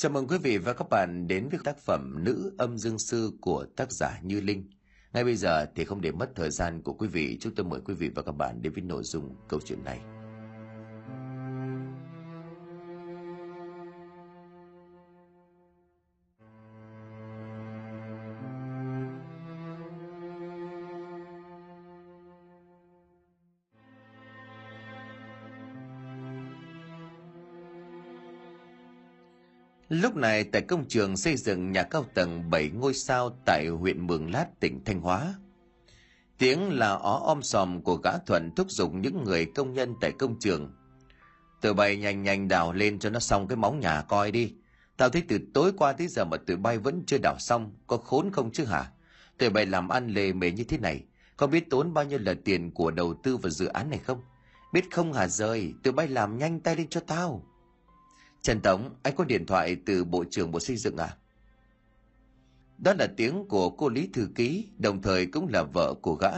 Chào mừng quý vị và các bạn đến với tác phẩm Nữ âm dương sư của tác giả Như Linh. Ngay bây giờ thì không để mất thời gian của quý vị, chúng tôi mời quý vị và các bạn đến với nội dung câu chuyện này. Lúc này tại công trường xây dựng nhà cao tầng 7 ngôi sao tại huyện Mường Lát, tỉnh Thanh Hóa. Tiếng là ó om sòm của gã thuận thúc giục những người công nhân tại công trường. Tụi bay nhanh nhanh đào lên cho nó xong cái móng nhà coi đi. Tao thấy từ tối qua tới giờ mà tụi bay vẫn chưa đào xong, có khốn không chứ hả? Tụi bay làm ăn lề mề như thế này, có biết tốn bao nhiêu là tiền của đầu tư vào dự án này không? Biết không hả rời, tụi bay làm nhanh tay lên cho tao. Trần Tổng, anh có điện thoại từ Bộ trưởng Bộ Xây dựng à? Đó là tiếng của cô Lý Thư Ký, đồng thời cũng là vợ của gã.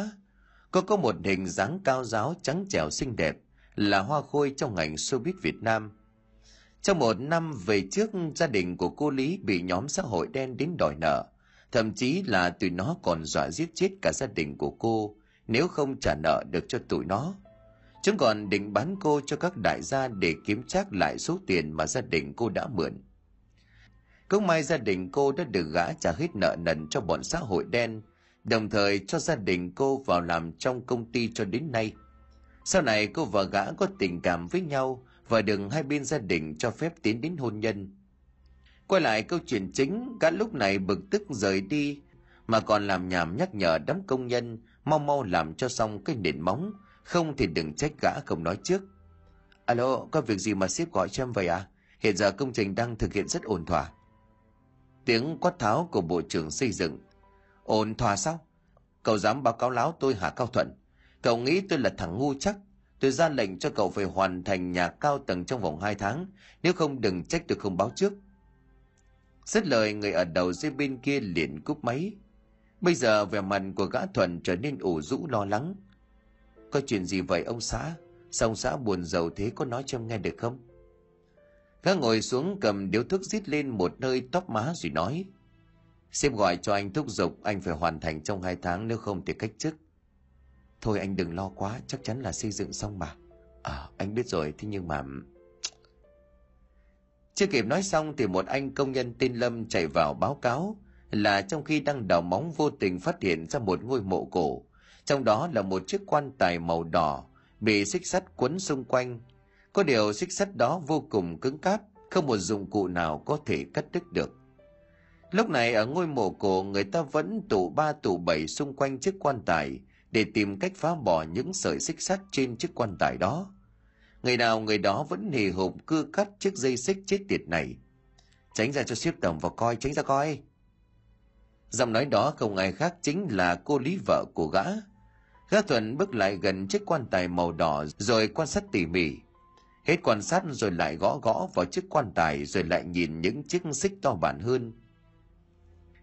Cô có một hình dáng cao giáo trắng trẻo xinh đẹp, là hoa khôi trong ngành showbiz Việt Nam. Trong một năm về trước, gia đình của cô Lý bị nhóm xã hội đen đến đòi nợ. Thậm chí là tụi nó còn dọa giết chết cả gia đình của cô nếu không trả nợ được cho tụi nó. Chúng còn định bán cô cho các đại gia để kiếm chắc lại số tiền mà gia đình cô đã mượn. Cũng may gia đình cô đã được gã trả hết nợ nần cho bọn xã hội đen, đồng thời cho gia đình cô vào làm trong công ty cho đến nay. Sau này cô và gã có tình cảm với nhau và đừng hai bên gia đình cho phép tiến đến hôn nhân. Quay lại câu chuyện chính, gã lúc này bực tức rời đi, mà còn làm nhảm nhắc nhở đám công nhân mau mau làm cho xong cái nền móng không thì đừng trách gã không nói trước. Alo, có việc gì mà sếp gọi cho em vậy à? Hiện giờ công trình đang thực hiện rất ổn thỏa. Tiếng quát tháo của bộ trưởng xây dựng. Ổn thỏa sao? Cậu dám báo cáo láo tôi hả cao thuận? Cậu nghĩ tôi là thằng ngu chắc? Tôi ra lệnh cho cậu phải hoàn thành nhà cao tầng trong vòng 2 tháng. Nếu không, đừng trách tôi không báo trước. Dứt lời, người ở đầu dưới bên kia liền cúp máy. Bây giờ vẻ mặt của gã thuận trở nên ủ rũ lo lắng. Có chuyện gì vậy ông xã? Sao ông xã buồn giàu thế có nói cho em nghe được không? Gã ngồi xuống cầm điếu thuốc rít lên một nơi tóc má rồi nói. Sếp gọi cho anh thúc giục anh phải hoàn thành trong hai tháng nếu không thì cách chức. Thôi anh đừng lo quá, chắc chắn là xây dựng xong mà. À, anh biết rồi, thế nhưng mà... Chưa kịp nói xong thì một anh công nhân tên Lâm chạy vào báo cáo là trong khi đang đào móng vô tình phát hiện ra một ngôi mộ cổ trong đó là một chiếc quan tài màu đỏ bị xích sắt quấn xung quanh. Có điều xích sắt đó vô cùng cứng cáp, không một dụng cụ nào có thể cắt đứt được. Lúc này ở ngôi mộ cổ người ta vẫn tụ ba tụ bảy xung quanh chiếc quan tài để tìm cách phá bỏ những sợi xích sắt trên chiếc quan tài đó. Người nào người đó vẫn hì hục cưa cắt chiếc dây xích chết tiệt này. Tránh ra cho xếp tổng vào coi, tránh ra coi. Giọng nói đó không ai khác chính là cô lý vợ của gã. Gã Thuận bước lại gần chiếc quan tài màu đỏ rồi quan sát tỉ mỉ. Hết quan sát rồi lại gõ gõ vào chiếc quan tài rồi lại nhìn những chiếc xích to bản hơn.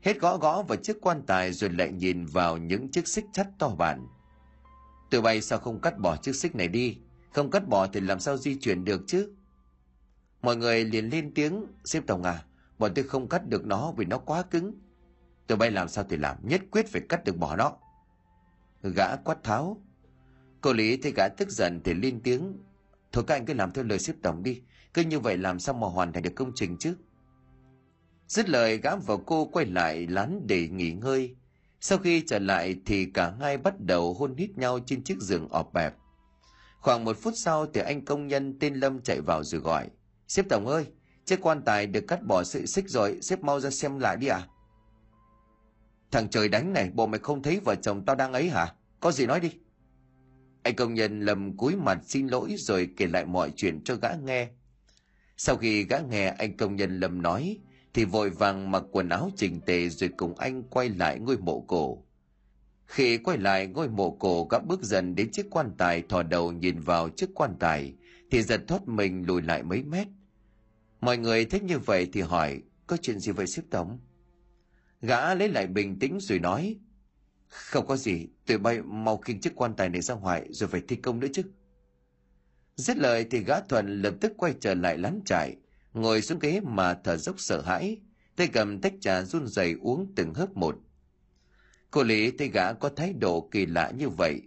Hết gõ gõ vào chiếc quan tài rồi lại nhìn vào những chiếc xích sắt to bản. Từ bay sao không cắt bỏ chiếc xích này đi? Không cắt bỏ thì làm sao di chuyển được chứ? Mọi người liền lên tiếng, xếp tổng à, bọn tôi không cắt được nó vì nó quá cứng. Tụi bay làm sao thì làm, nhất quyết phải cắt được bỏ nó. Gã quát tháo. Cô Lý thấy gã tức giận thì lên tiếng. Thôi các anh cứ làm theo lời xếp tổng đi. Cứ như vậy làm sao mà hoàn thành được công trình chứ? Dứt lời gã và cô quay lại lán để nghỉ ngơi. Sau khi trở lại thì cả hai bắt đầu hôn hít nhau trên chiếc giường ọp bẹp. Khoảng một phút sau thì anh công nhân tên Lâm chạy vào rồi gọi. Xếp tổng ơi, chiếc quan tài được cắt bỏ sợi xích rồi, xếp mau ra xem lại đi à? Thằng trời đánh này, bộ mày không thấy vợ chồng tao đang ấy hả? Có gì nói đi. Anh công nhân lầm cúi mặt xin lỗi rồi kể lại mọi chuyện cho gã nghe. Sau khi gã nghe anh công nhân lầm nói, thì vội vàng mặc quần áo chỉnh tề rồi cùng anh quay lại ngôi mộ cổ. Khi quay lại ngôi mộ cổ gã bước dần đến chiếc quan tài thò đầu nhìn vào chiếc quan tài, thì giật thoát mình lùi lại mấy mét. Mọi người thấy như vậy thì hỏi, có chuyện gì vậy xếp tổng? Gã lấy lại bình tĩnh rồi nói. Không có gì, tụi bay mau khiêng chiếc quan tài này ra ngoài rồi phải thi công nữa chứ. Dứt lời thì gã thuần lập tức quay trở lại lán trại, ngồi xuống ghế mà thở dốc sợ hãi tay cầm tách trà run rẩy uống từng hớp một cô lý thấy gã có thái độ kỳ lạ như vậy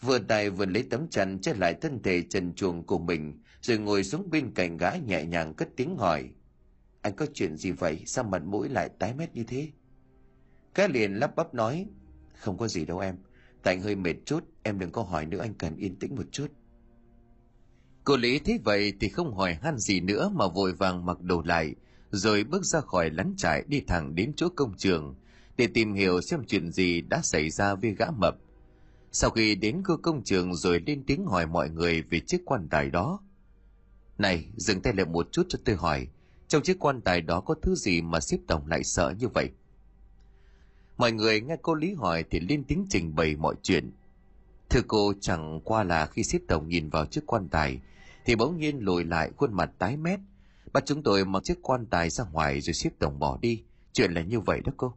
vừa tay vừa lấy tấm chăn che lại thân thể trần truồng của mình rồi ngồi xuống bên cạnh gã nhẹ nhàng cất tiếng hỏi anh có chuyện gì vậy sao mặt mũi lại tái mét như thế Cá liền lắp bắp nói, không có gì đâu em, tại anh hơi mệt chút, em đừng có hỏi nữa, anh cần yên tĩnh một chút. Cô lý thấy vậy thì không hỏi han gì nữa mà vội vàng mặc đồ lại, rồi bước ra khỏi lán trại đi thẳng đến chỗ công trường, để tìm hiểu xem chuyện gì đã xảy ra với gã mập. Sau khi đến cơ công trường rồi lên tiếng hỏi mọi người về chiếc quan tài đó. Này, dừng tay lại một chút cho tôi hỏi, trong chiếc quan tài đó có thứ gì mà xếp tổng lại sợ như vậy? Mọi người nghe cô lý hỏi thì lên tiếng trình bày mọi chuyện. Thưa cô, chẳng qua là khi xếp tổng nhìn vào chiếc quan tài, thì bỗng nhiên lùi lại khuôn mặt tái mét. Bắt chúng tôi mặc chiếc quan tài ra ngoài rồi xếp tổng bỏ đi. Chuyện là như vậy đó cô.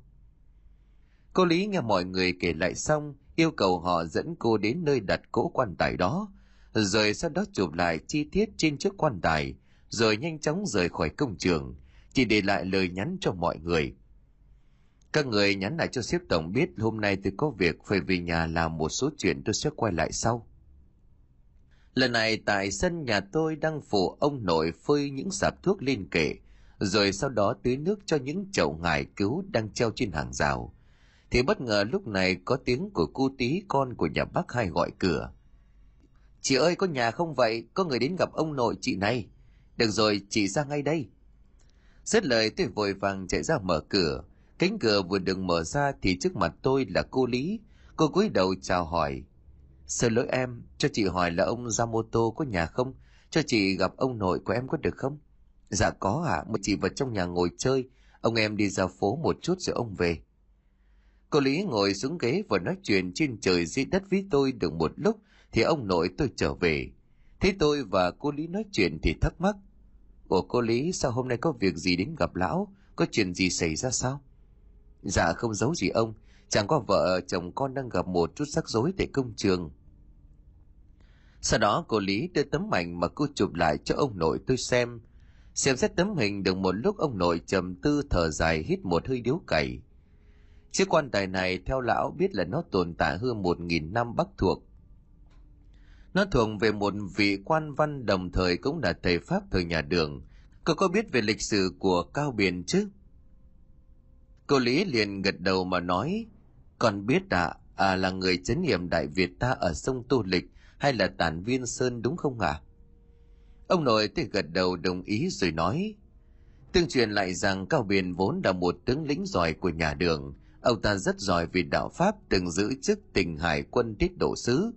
Cô lý nghe mọi người kể lại xong, yêu cầu họ dẫn cô đến nơi đặt cỗ quan tài đó, rồi sau đó chụp lại chi tiết trên chiếc quan tài, rồi nhanh chóng rời khỏi công trường, chỉ để lại lời nhắn cho mọi người các người nhắn lại cho sếp tổng biết hôm nay tôi có việc, phải về nhà làm một số chuyện tôi sẽ quay lại sau. Lần này tại sân nhà tôi đang phủ ông nội phơi những sạp thuốc lên kệ, rồi sau đó tưới nước cho những chậu ngải cứu đang treo trên hàng rào. Thì bất ngờ lúc này có tiếng của cô tí con của nhà bác hai gọi cửa. Chị ơi, có nhà không vậy? Có người đến gặp ông nội chị này. Được rồi, chị ra ngay đây. Xét lời tôi vội vàng chạy ra mở cửa cánh cửa vừa được mở ra thì trước mặt tôi là cô lý. Cô cúi đầu chào hỏi. Xin lỗi em cho chị hỏi là ông Yamoto có nhà không? Cho chị gặp ông nội của em có được không? Dạ có ạ à, một chị vào trong nhà ngồi chơi. Ông em đi ra phố một chút rồi ông về. Cô lý ngồi xuống ghế và nói chuyện trên trời dưới đất với tôi được một lúc thì ông nội tôi trở về. Thấy tôi và cô lý nói chuyện thì thắc mắc. Ủa cô lý sao hôm nay có việc gì đến gặp lão? Có chuyện gì xảy ra sao? Dạ không giấu gì ông, chẳng có vợ, chồng con đang gặp một chút rắc rối tại công trường. Sau đó cô lý đưa tấm ảnh mà cô chụp lại cho ông nội tôi xem. Xem xét tấm hình được một lúc ông nội trầm tư thở dài hít một hơi điếu cày. Chiếc quan tài này theo lão biết là nó tồn tại hơn một nghìn năm bắc thuộc. Nó thuộc về một vị quan văn đồng thời cũng là thầy pháp thời nhà đường. Cậu có biết về lịch sử của cao biển chứ? Cô lý liền gật đầu mà nói còn biết ạ à, à là người chấn hiểm đại việt ta ở sông tô lịch hay là tản viên sơn đúng không ạ? À? ông nội thì gật đầu đồng ý rồi nói tương truyền lại rằng cao biển vốn là một tướng lĩnh giỏi của nhà đường. Ông ta rất giỏi vì đạo pháp từng giữ chức tình hải quân tiết độ sứ.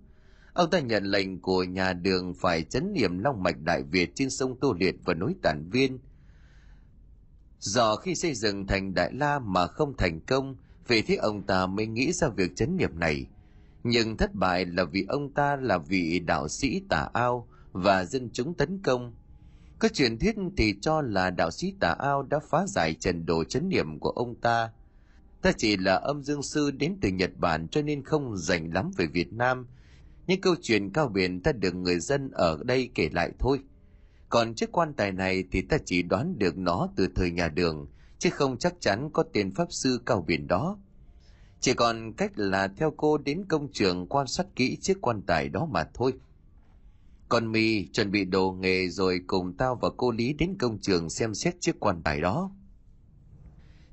Ông ta nhận lệnh của nhà đường phải chấn niệm long mạch đại việt trên sông tô liệt và núi tản viên do khi xây dựng thành đại la mà không thành công vì thế ông ta mới nghĩ ra việc chấn niệm này. Nhưng thất bại là vì ông ta là vị đạo sĩ tà ao và dân chúng tấn công. Có truyền thuyết thì cho là đạo sĩ tà ao đã phá giải trần đồ chấn niệm của ông ta. Ta chỉ là âm dương sư đến từ nhật bản cho nên không dành lắm về việt nam. Những câu chuyện cao biển ta được người dân ở đây kể lại thôi còn chiếc quan tài này thì ta chỉ đoán được nó từ thời nhà đường, chứ không chắc chắn có tên pháp sư cao biển đó. Chỉ còn cách là theo cô đến công trường quan sát kỹ chiếc quan tài đó mà thôi. Còn mi chuẩn bị đồ nghề rồi cùng tao và cô lý đến công trường xem xét chiếc quan tài đó.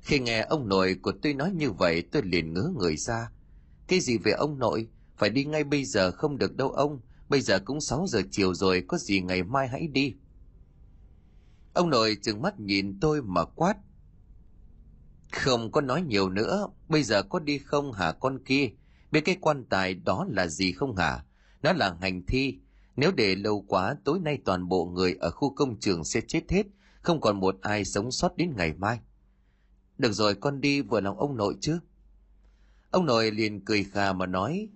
Khi nghe ông nội của tôi nói như vậy, tôi liền ngứa người ra. Cái gì về ông nội? Phải đi ngay bây giờ không được đâu ông. Bây giờ cũng 6 giờ chiều rồi, có gì ngày mai hãy đi ông nội trừng mắt nhìn tôi mà quát. Không có nói nhiều nữa, bây giờ có đi không hả con kia? Biết cái quan tài đó là gì không hả? Nó là hành thi. Nếu để lâu quá, tối nay toàn bộ người ở khu công trường sẽ chết hết, không còn một ai sống sót đến ngày mai. Được rồi, con đi, vừa lòng ông nội chứ. Ông nội liền cười khà mà nói,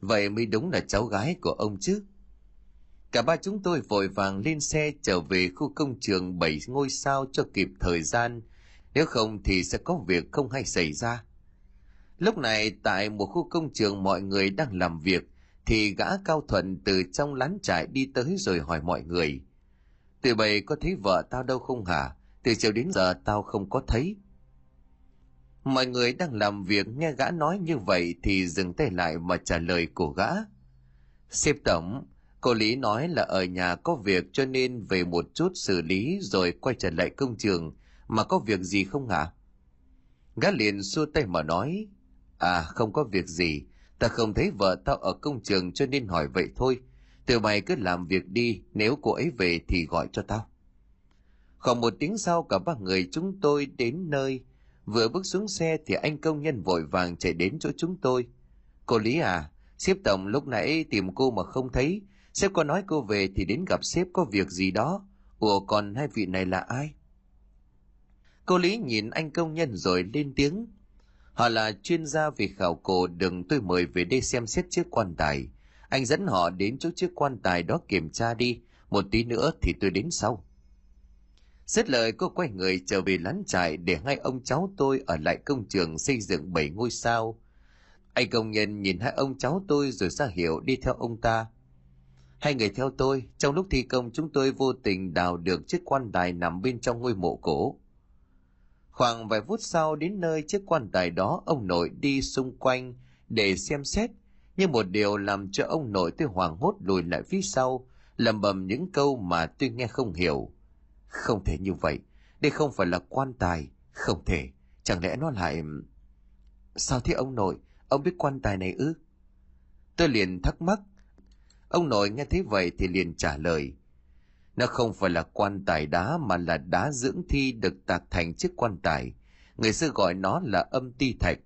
vậy mới đúng là cháu gái của ông chứ cả ba chúng tôi vội vàng lên xe trở về khu công trường bảy ngôi sao cho kịp thời gian nếu không thì sẽ có việc không hay xảy ra lúc này tại một khu công trường mọi người đang làm việc thì gã cao thuận từ trong lán trại đi tới rồi hỏi mọi người từ bầy có thấy vợ tao đâu không hả? Từ chiều đến giờ tao không có thấy. Mọi người đang làm việc nghe gã nói như vậy thì dừng tay lại mà trả lời của gã. Xếp tổng, cô Lý nói là ở nhà có việc cho nên về một chút xử lý rồi quay trở lại công trường mà có việc gì không hả? Gã liền xua tay mà nói, à không có việc gì, ta không thấy vợ tao ở công trường cho nên hỏi vậy thôi. Từ mày cứ làm việc đi, nếu cô ấy về thì gọi cho tao. Khoảng một tiếng sau cả ba người chúng tôi đến nơi. Vừa bước xuống xe thì anh công nhân vội vàng chạy đến chỗ chúng tôi. Cô Lý à, sếp tổng lúc nãy tìm cô mà không thấy. Sếp có nói cô về thì đến gặp sếp có việc gì đó. Ủa, còn hai vị này là ai? Cô Lý nhìn anh công nhân rồi lên tiếng. Họ là chuyên gia về khảo cổ đừng tôi mời về đây xem xét chiếc quan tài. Anh dẫn họ đến chỗ chiếc quan tài đó kiểm tra đi. Một tí nữa thì tôi đến sau. Xét lời, cô quay người trở về lán trại để hai ông cháu tôi ở lại công trường xây dựng bảy ngôi sao. Anh công nhân nhìn hai ông cháu tôi rồi ra hiệu đi theo ông ta. Hai người theo tôi, trong lúc thi công chúng tôi vô tình đào được chiếc quan tài nằm bên trong ngôi mộ cổ. Khoảng vài phút sau đến nơi chiếc quan tài đó ông nội đi xung quanh để xem xét, nhưng một điều làm cho ông nội tôi hoảng hốt lùi lại phía sau, lầm bầm những câu mà tôi nghe không hiểu. Không thể như vậy, đây không phải là quan tài, không thể, chẳng lẽ nó lại... Sao thế ông nội, ông biết quan tài này ư? Tôi liền thắc mắc. Ông nội nghe thấy vậy thì liền trả lời. Nó không phải là quan tài đá mà là đá dưỡng thi được tạc thành chiếc quan tài. Người xưa gọi nó là âm ti thạch.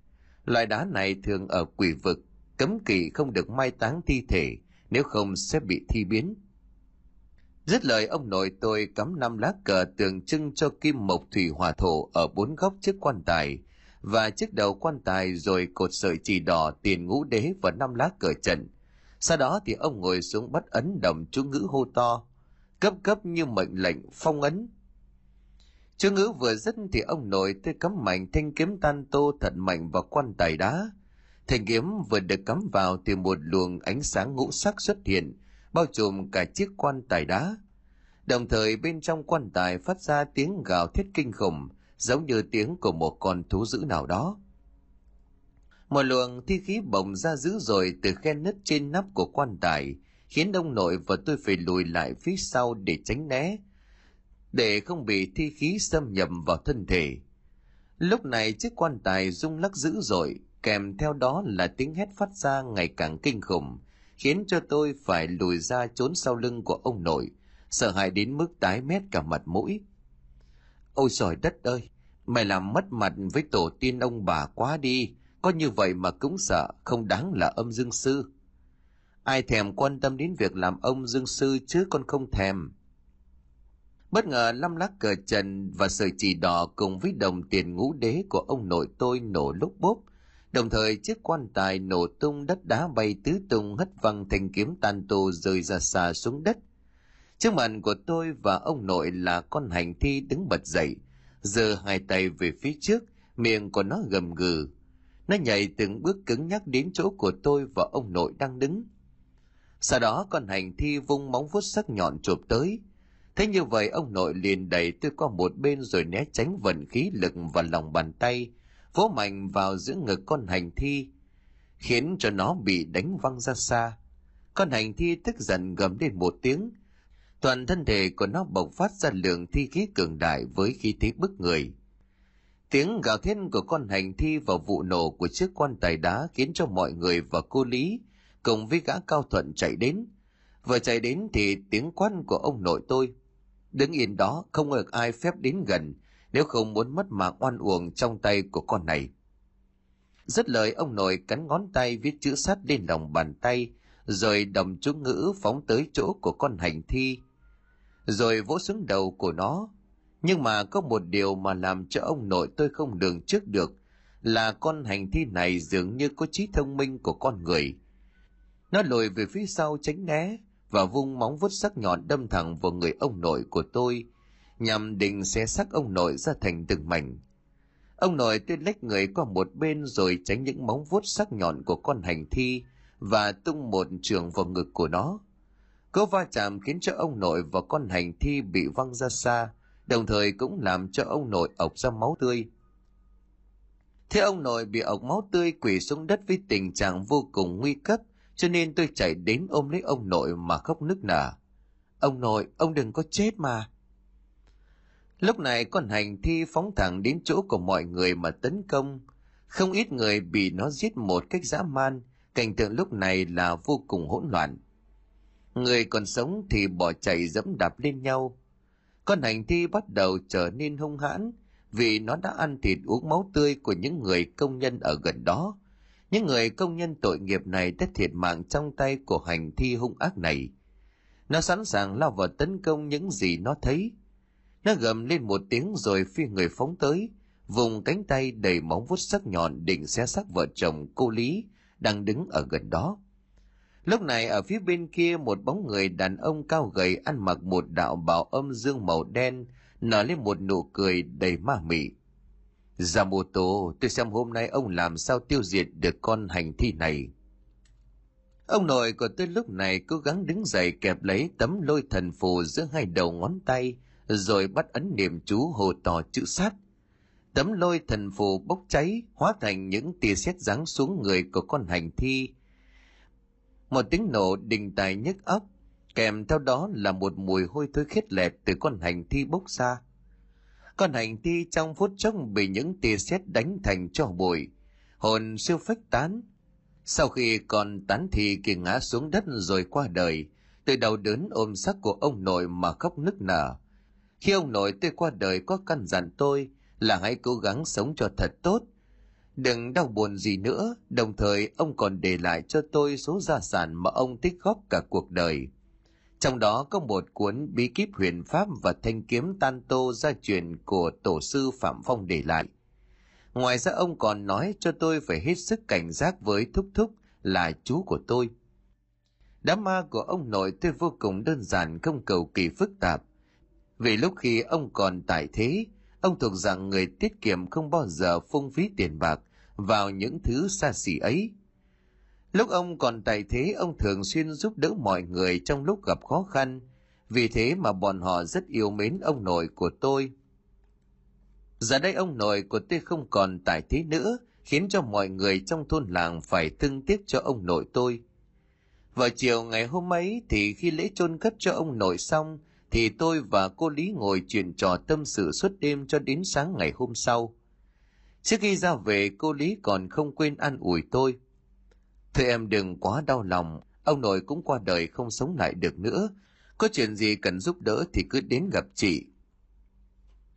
Loại đá này thường ở quỷ vực, cấm kỵ không được mai táng thi thể, nếu không sẽ bị thi biến. Dứt lời ông nội tôi cắm năm lá cờ tượng trưng cho kim mộc thủy hỏa thổ ở bốn góc chiếc quan tài và chiếc đầu quan tài rồi cột sợi chỉ đỏ tiền ngũ đế và năm lá cờ trận. Sau đó thì ông ngồi xuống bắt ấn đồng chú ngữ hô to, cấp cấp như mệnh lệnh phong ấn. Chú ngữ vừa dứt thì ông nội tôi cắm mạnh thanh kiếm tan tô thật mạnh vào quan tài đá. Thanh kiếm vừa được cắm vào thì một luồng ánh sáng ngũ sắc xuất hiện, bao trùm cả chiếc quan tài đá. Đồng thời bên trong quan tài phát ra tiếng gào thét kinh khủng, giống như tiếng của một con thú dữ nào đó. Một luồng thi khí bồng ra dữ dội từ khe nứt trên nắp của quan tài, khiến ông nội và tôi phải lùi lại phía sau để tránh né, để không bị thi khí xâm nhập vào thân thể. Lúc này chiếc quan tài rung lắc dữ dội, kèm theo đó là tiếng hét phát ra ngày càng kinh khủng, khiến cho tôi phải lùi ra trốn sau lưng của ông nội, sợ hãi đến mức tái mét cả mặt mũi. Ôi trời đất ơi, mày làm mất mặt với tổ tiên ông bà quá đi, có như vậy mà cũng sợ, không đáng là âm dương sư. Ai thèm quan tâm đến việc làm ông dương sư chứ con không thèm. Bất ngờ lăm lá cờ trần và sợi chỉ đỏ cùng với đồng tiền ngũ đế của ông nội tôi nổ lúc bốp, Đồng thời chiếc quan tài nổ tung đất đá bay tứ tung hất văng thanh kiếm tan tù rơi ra xa xuống đất. Trước mặt của tôi và ông nội là con hành thi đứng bật dậy, giơ hai tay về phía trước, miệng của nó gầm gừ. Nó nhảy từng bước cứng nhắc đến chỗ của tôi và ông nội đang đứng. Sau đó con hành thi vung móng vuốt sắc nhọn chụp tới. Thế như vậy ông nội liền đẩy tôi qua một bên rồi né tránh vận khí lực và lòng bàn tay, vỗ mạnh vào giữa ngực con hành thi, khiến cho nó bị đánh văng ra xa. Con hành thi tức giận gầm lên một tiếng, toàn thân thể của nó bộc phát ra lượng thi khí cường đại với khí thế bức người. Tiếng gào thét của con hành thi và vụ nổ của chiếc quan tài đá khiến cho mọi người và cô Lý cùng với gã cao thuận chạy đến. Vừa chạy đến thì tiếng quát của ông nội tôi. Đứng yên đó không được ai phép đến gần nếu không muốn mất mạng oan uổng trong tay của con này. Rất lời ông nội cắn ngón tay viết chữ sắt lên lòng bàn tay, rồi đồng chú ngữ phóng tới chỗ của con hành thi, rồi vỗ xuống đầu của nó. Nhưng mà có một điều mà làm cho ông nội tôi không lường trước được là con hành thi này dường như có trí thông minh của con người. Nó lùi về phía sau tránh né và vung móng vuốt sắc nhọn đâm thẳng vào người ông nội của tôi, nhằm định xé xác ông nội ra thành từng mảnh. Ông nội tôi lách người qua một bên rồi tránh những móng vuốt sắc nhọn của con hành thi và tung một trường vào ngực của nó. Cú va chạm khiến cho ông nội và con hành thi bị văng ra xa, đồng thời cũng làm cho ông nội ộc ra máu tươi. Thế ông nội bị ộc máu tươi quỳ xuống đất với tình trạng vô cùng nguy cấp, cho nên tôi chạy đến ôm lấy ông nội mà khóc nức nở. Ông nội, ông đừng có chết mà. Lúc này con hành thi phóng thẳng đến chỗ của mọi người mà tấn công. Không ít người bị nó giết một cách dã man, cảnh tượng lúc này là vô cùng hỗn loạn. Người còn sống thì bỏ chạy dẫm đạp lên nhau. Con hành thi bắt đầu trở nên hung hãn vì nó đã ăn thịt uống máu tươi của những người công nhân ở gần đó. Những người công nhân tội nghiệp này đã thiệt mạng trong tay của hành thi hung ác này. Nó sẵn sàng lao vào tấn công những gì nó thấy. Nó gầm lên một tiếng rồi phi người phóng tới, vùng cánh tay đầy móng vuốt sắc nhọn định xé xác vợ chồng cô Lý đang đứng ở gần đó. Lúc này ở phía bên kia một bóng người đàn ông cao gầy ăn mặc một đạo bào âm dương màu đen nở lên một nụ cười đầy ma mị. Yamamoto mô tô, tôi xem hôm nay ông làm sao tiêu diệt được con hành thi này. Ông nội của tôi lúc này cố gắng đứng dậy kẹp lấy tấm lôi thần phù giữa hai đầu ngón tay, rồi bắt ấn niệm chú hồ tỏ chữ sát. Tấm lôi thần phù bốc cháy, hóa thành những tia sét giáng xuống người của con hành thi. Một tiếng nổ đình tài nhức óc, kèm theo đó là một mùi hôi thối khét lẹt từ con hành thi bốc ra. Con hành thi trong phút chốc bị những tia sét đánh thành cho bụi, hồn siêu phách tán, sau khi con tán thì kia ngã xuống đất rồi qua đời, từ đầu đớn ôm xác của ông nội mà khóc nức nở. Khi ông nội tôi qua đời có căn dặn tôi là hãy cố gắng sống cho thật tốt. Đừng đau buồn gì nữa, đồng thời ông còn để lại cho tôi số gia sản mà ông tích góp cả cuộc đời. Trong đó có một cuốn bí kíp huyền pháp và thanh kiếm tan tô gia truyền của tổ sư Phạm Phong để lại. Ngoài ra ông còn nói cho tôi phải hết sức cảnh giác với Thúc Thúc là chú của tôi. Đám ma của ông nội tôi vô cùng đơn giản không cầu kỳ phức tạp. Vì lúc khi ông còn tại thế, ông thuộc rằng người tiết kiệm không bao giờ phung phí tiền bạc vào những thứ xa xỉ ấy. Lúc ông còn tại thế, ông thường xuyên giúp đỡ mọi người trong lúc gặp khó khăn, vì thế mà bọn họ rất yêu mến ông nội của tôi – Giờ đây ông nội của tôi không còn tại thế nữa, khiến cho mọi người trong thôn làng phải thương tiếc cho ông nội tôi. Vào chiều ngày hôm ấy thì khi lễ chôn cất cho ông nội xong, thì tôi và cô Lý ngồi chuyện trò tâm sự suốt đêm cho đến sáng ngày hôm sau. Trước khi ra về, cô Lý còn không quên an ủi tôi. Thưa em đừng quá đau lòng, ông nội cũng qua đời không sống lại được nữa. Có chuyện gì cần giúp đỡ thì cứ đến gặp chị,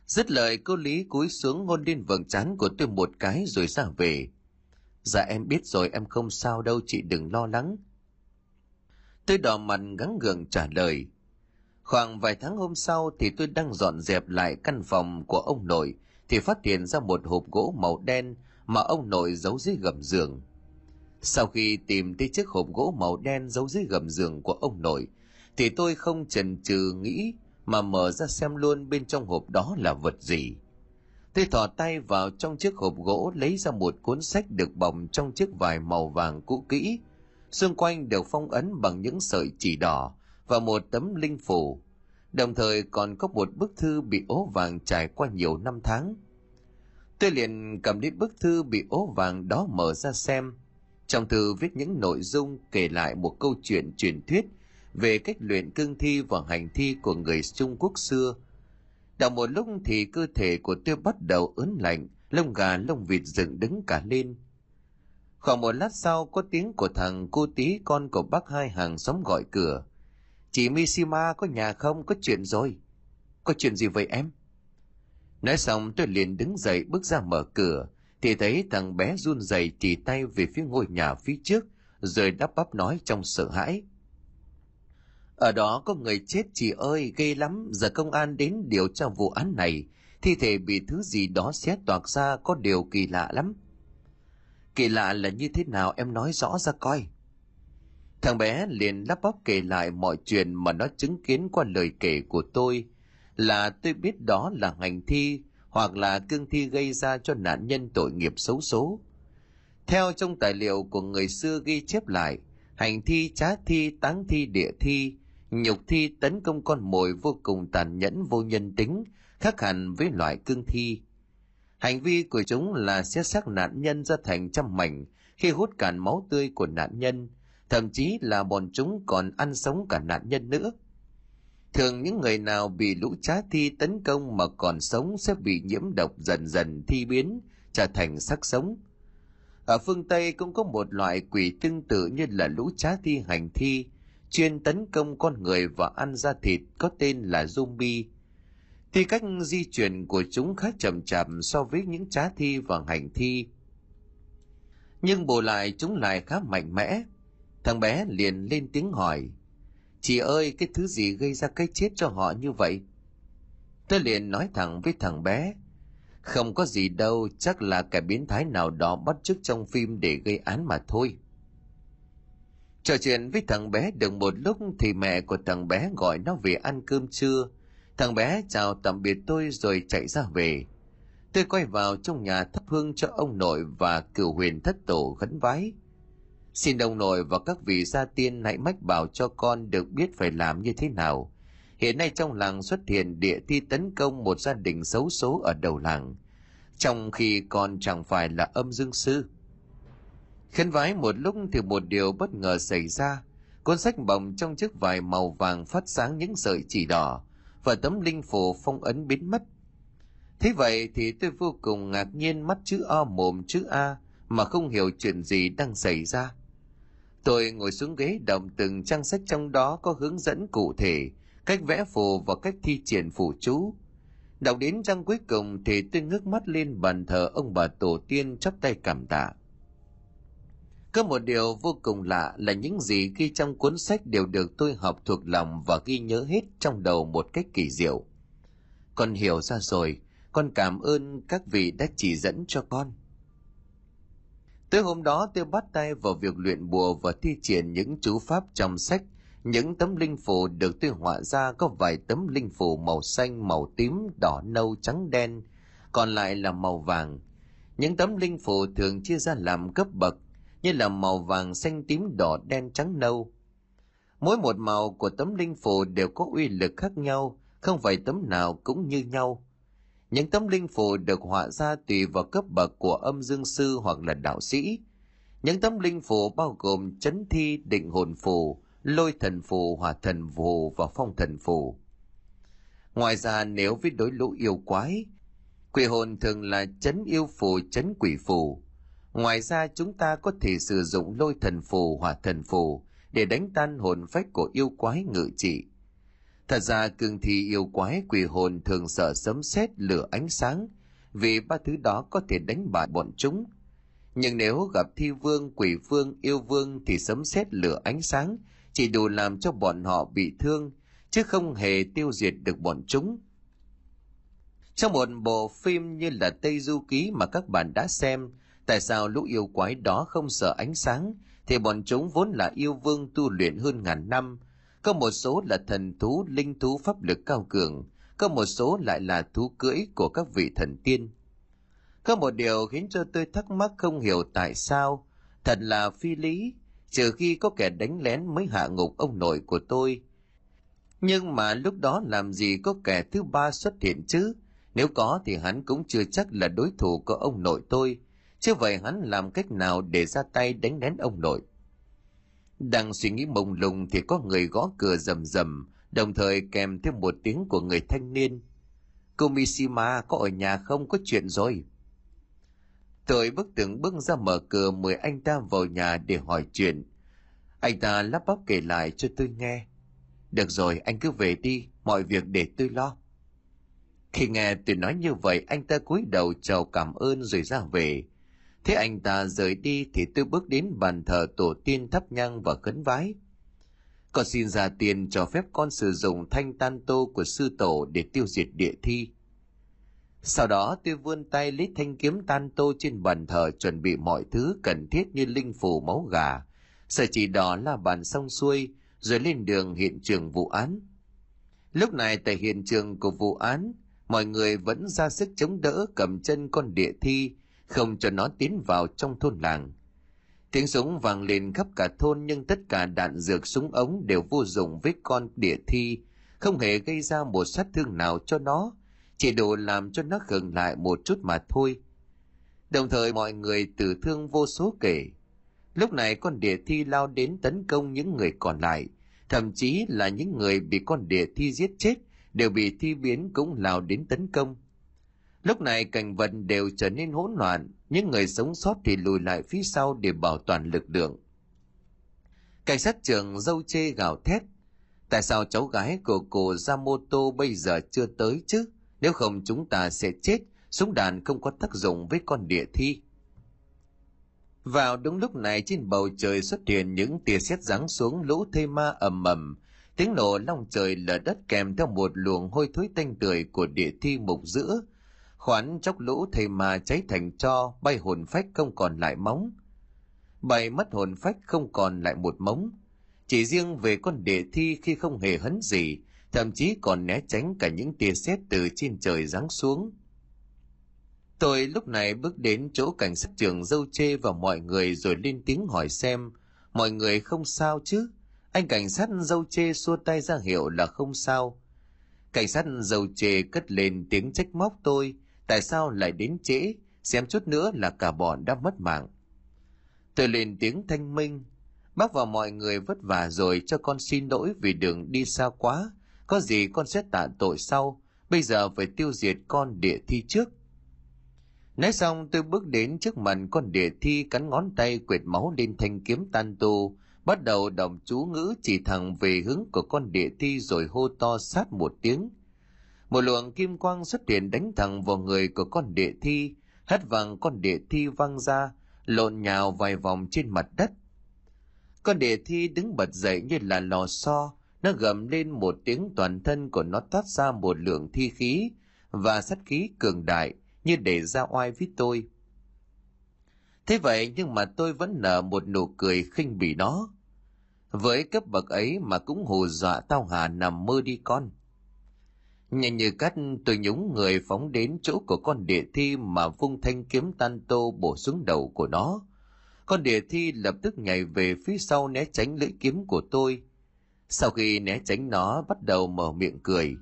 Dứt lời cô Lý cúi xuống hôn lên vầng trán của tôi một cái rồi ra về. Dạ em biết rồi em không sao đâu chị đừng lo lắng. Tôi đỏ mặt gắng gượng trả lời. Khoảng vài tháng hôm sau thì tôi đang dọn dẹp lại căn phòng của ông nội, thì phát hiện ra một hộp gỗ màu đen mà ông nội giấu dưới gầm giường. Sau khi tìm thấy chiếc hộp gỗ màu đen giấu dưới gầm giường của ông nội, thì tôi không chần chừ nghĩ mà mở ra xem luôn bên trong hộp đó là vật gì. Tôi thò tay vào trong chiếc hộp gỗ lấy ra một cuốn sách được bọc trong chiếc vải màu vàng cũ kỹ. Xung quanh đều phong ấn bằng những sợi chỉ đỏ và một tấm linh phủ. Đồng thời còn có một bức thư bị ố vàng trải qua nhiều năm tháng. Tôi liền cầm đến bức thư bị ố vàng đó mở ra xem. Trong thư viết những nội dung kể lại một câu chuyện truyền thuyết về cách luyện cương thi và hành thi của người Trung Quốc xưa. Đọc một lúc thì cơ thể của tôi bắt đầu ớn lạnh, lông gà lông vịt dựng đứng cả lên. Khoảng một lát sau có tiếng của thằng cô tí con của bác hai hàng xóm gọi cửa. Chị Mishima có nhà không? Có chuyện rồi. Có chuyện gì vậy em? Nói xong tôi liền đứng dậy bước ra mở cửa, thì thấy thằng bé run rẩy chỉ tay về phía ngôi nhà phía trước, rồi đắp bắp nói trong sợ hãi. Ở đó có người chết chị ơi, ghê lắm, giờ công an đến điều tra vụ án này, thi thể bị thứ gì đó xé toạc ra có điều kỳ lạ lắm. Kỳ lạ là như thế nào em nói rõ ra coi. Thằng bé liền lắp bắp kể lại mọi chuyện mà nó chứng kiến qua lời kể của tôi, là tôi biết đó là hành thi hoặc là cương thi gây ra cho nạn nhân tội nghiệp xấu số. Theo trong tài liệu của người xưa ghi chép lại, hành thi, trá thi, táng thi, địa thi nhục thi tấn công con mồi vô cùng tàn nhẫn vô nhân tính khác hẳn với loại cương thi. Hành vi của chúng là xét xác nạn nhân ra thành trăm mảnh khi hút cạn máu tươi của nạn nhân thậm chí là bọn chúng còn ăn sống cả nạn nhân nữa. Thường những người nào bị lũ trá thi tấn công mà còn sống sẽ bị nhiễm độc dần dần thi biến, trở thành xác sống. Ở phương tây cũng có một loại quỷ tương tự như là lũ trá thi hành thi, chuyên tấn công con người và ăn da thịt có tên là zombie. Thì cách di chuyển của chúng khá chậm chạp so với những trá thi và hành thi. Nhưng bù lại chúng lại khá mạnh mẽ thằng bé liền lên tiếng hỏi, chị ơi, cái thứ gì gây ra cái chết cho họ như vậy? Tôi liền nói thẳng với thằng bé, không có gì đâu, chắc là kẻ biến thái nào đó bắt chước trong phim để gây án mà thôi. Trò chuyện với thằng bé được một lúc thì mẹ của thằng bé gọi nó về ăn cơm trưa. Thằng bé chào tạm biệt tôi rồi chạy ra về. Tôi quay vào trong nhà thắp hương cho ông nội và cửu huyền thất tổ khấn vái xin ông nội và các vị gia tiên hãy mách bảo cho con được biết phải làm như thế nào. Hiện nay trong làng xuất hiện địa thi tấn công một gia đình xấu số ở đầu làng. Trong khi con chẳng phải là âm dương sư. Khấn vái một lúc thì một điều bất ngờ xảy ra. Cuốn sách bồng trong chiếc vải màu vàng phát sáng những sợi chỉ đỏ và tấm linh phù phong ấn biến mất. Thế vậy thì tôi vô cùng ngạc nhiên mắt chữ o mồm chữ a mà không hiểu chuyện gì đang xảy ra tôi ngồi xuống ghế đọc từng trang sách trong đó có hướng dẫn cụ thể cách vẽ phù và cách thi triển phù chú đọc đến trang cuối cùng thì tôi ngước mắt lên bàn thờ ông bà tổ tiên chắp tay cảm tạ có một điều vô cùng lạ là những gì ghi trong cuốn sách đều được tôi học thuộc lòng và ghi nhớ hết trong đầu một cách kỳ diệu. Con hiểu ra rồi, con cảm ơn các vị đã chỉ dẫn cho con. Tới hôm đó tôi bắt tay vào việc luyện bùa và thi triển những chú pháp trong sách. Những tấm linh phù được tôi họa ra có vài tấm linh phù màu xanh, màu tím, đỏ, nâu, trắng, đen, còn lại là màu vàng. Những tấm linh phù thường chia ra làm cấp bậc như là màu vàng xanh tím đỏ đen trắng nâu mỗi một màu của tấm linh phù đều có uy lực khác nhau không phải tấm nào cũng như nhau những tấm linh phù được họa ra tùy vào cấp bậc của âm dương sư hoặc là đạo sĩ. Những tấm linh phù bao gồm chấn thi, định hồn phù, lôi thần phù, hỏa thần phù và phong thần phù. Ngoài ra, nếu với đối lũ yêu quái, quỷ hồn thường là chấn yêu phù, chấn quỷ phù. Ngoài ra, chúng ta có thể sử dụng lôi thần phù, hỏa thần phù để đánh tan hồn phách của yêu quái ngự trị. Thật ra cương thi yêu quái quỷ hồn thường sợ sấm sét lửa ánh sáng vì ba thứ đó có thể đánh bại bọn chúng. Nhưng nếu gặp thi vương, quỷ vương, yêu vương thì sấm sét lửa ánh sáng chỉ đủ làm cho bọn họ bị thương chứ không hề tiêu diệt được bọn chúng. Trong một bộ phim như là Tây Du Ký mà các bạn đã xem, Tại sao lũ yêu quái đó không sợ ánh sáng, thì bọn chúng vốn là yêu vương tu luyện hơn ngàn năm. Có một số là thần thú, linh thú pháp lực cao cường, có một số lại là thú cưỡi của các vị thần tiên. Có một điều khiến cho tôi thắc mắc không hiểu tại sao, thật là phi lý, trừ khi có kẻ đánh lén mới hạ ngục ông nội của tôi. Nhưng mà lúc đó làm gì có kẻ thứ ba xuất hiện chứ? Nếu có thì hắn cũng chưa chắc là đối thủ của ông nội tôi, chứ vậy hắn làm cách nào để ra tay đánh lén ông nội đang suy nghĩ mông lung thì có người gõ cửa rầm rầm, đồng thời kèm thêm một tiếng của người thanh niên. Cô mishima có ở nhà không có chuyện rồi. Tôi bức từng bước ra mở cửa mời anh ta vào nhà để hỏi chuyện. Anh ta lắp bắp kể lại cho tôi nghe. Được rồi, anh cứ về đi, mọi việc để tôi lo. Khi nghe tôi nói như vậy, anh ta cúi đầu chào cảm ơn rồi ra về. Thế anh ta rời đi thì tôi bước đến bàn thờ tổ tiên thắp nhang và khấn vái. Con xin ra tiền cho phép con sử dụng thanh tan tô của sư tổ để tiêu diệt địa thi. Sau đó tôi vươn tay lấy thanh kiếm tan tô trên bàn thờ chuẩn bị mọi thứ cần thiết như linh phù máu gà. Sợi chỉ đỏ là bàn xong xuôi rồi lên đường hiện trường vụ án. Lúc này tại hiện trường của vụ án, mọi người vẫn ra sức chống đỡ cầm chân con địa thi không cho nó tiến vào trong thôn làng. Tiếng súng vang lên khắp cả thôn nhưng tất cả đạn dược súng ống đều vô dụng với con địa thi, không hề gây ra một sát thương nào cho nó, chỉ đủ làm cho nó khựng lại một chút mà thôi. Đồng thời mọi người tử thương vô số kể. Lúc này con địa thi lao đến tấn công những người còn lại, thậm chí là những người bị con địa thi giết chết đều bị thi biến cũng lao đến tấn công. Lúc này cảnh vật đều trở nên hỗn loạn, những người sống sót thì lùi lại phía sau để bảo toàn lực lượng. Cảnh sát trưởng dâu chê gào thét. Tại sao cháu gái của cô Yamamoto bây giờ chưa tới chứ? Nếu không chúng ta sẽ chết, súng đạn không có tác dụng với con địa thi. Vào đúng lúc này trên bầu trời xuất hiện những tia sét giáng xuống lũ thây ma ầm ầm, tiếng nổ long trời lở đất kèm theo một luồng hôi thối tanh tưởi của địa thi mục giữa, khoán chốc lũ thầy mà cháy thành cho, bay hồn phách không còn lại móng. Bay mất hồn phách không còn lại một móng. Chỉ riêng về con địa thi khi không hề hấn gì, thậm chí còn né tránh cả những tia sét từ trên trời giáng xuống. Tôi lúc này bước đến chỗ cảnh sát trưởng dâu chê và mọi người rồi lên tiếng hỏi xem, mọi người không sao chứ? Anh cảnh sát dâu chê xua tay ra hiệu là không sao. Cảnh sát dâu chê cất lên tiếng trách móc tôi tại sao lại đến trễ? Xem chút nữa là cả bọn đã mất mạng. Tôi lên tiếng thanh minh. Bác và mọi người vất vả rồi cho con xin lỗi vì đường đi xa quá. Có gì con sẽ tạ tội sau. Bây giờ phải tiêu diệt con địa thi trước. Nói xong, tôi bước đến trước mặt con địa thi cắn ngón tay quệt máu lên thanh kiếm tan tu. Bắt đầu đọc chú ngữ chỉ thẳng về hướng của con địa thi rồi hô to sát một tiếng một luồng kim quang xuất hiện đánh thẳng vào người của con địa thi. Hất văng con địa thi văng ra, lộn nhào vài vòng trên mặt đất. Con địa thi đứng bật dậy như là lò xo. Nó gầm lên một tiếng, toàn thân của nó thoát ra một lượng thi khí và sát khí cường đại như để ra oai với tôi. Thế vậy nhưng mà tôi vẫn nở một nụ cười khinh bỉ nó. Với cấp bậc ấy mà cũng hù dọa tao hà nằm mơ đi con. Nhanh như cắt tôi nhúng người phóng đến chỗ của con địa thi mà vung thanh kiếm tan tô bổ xuống đầu của nó. Con địa thi lập tức nhảy về phía sau né tránh lưỡi kiếm của tôi. Sau khi né tránh nó, bắt đầu mở miệng cười.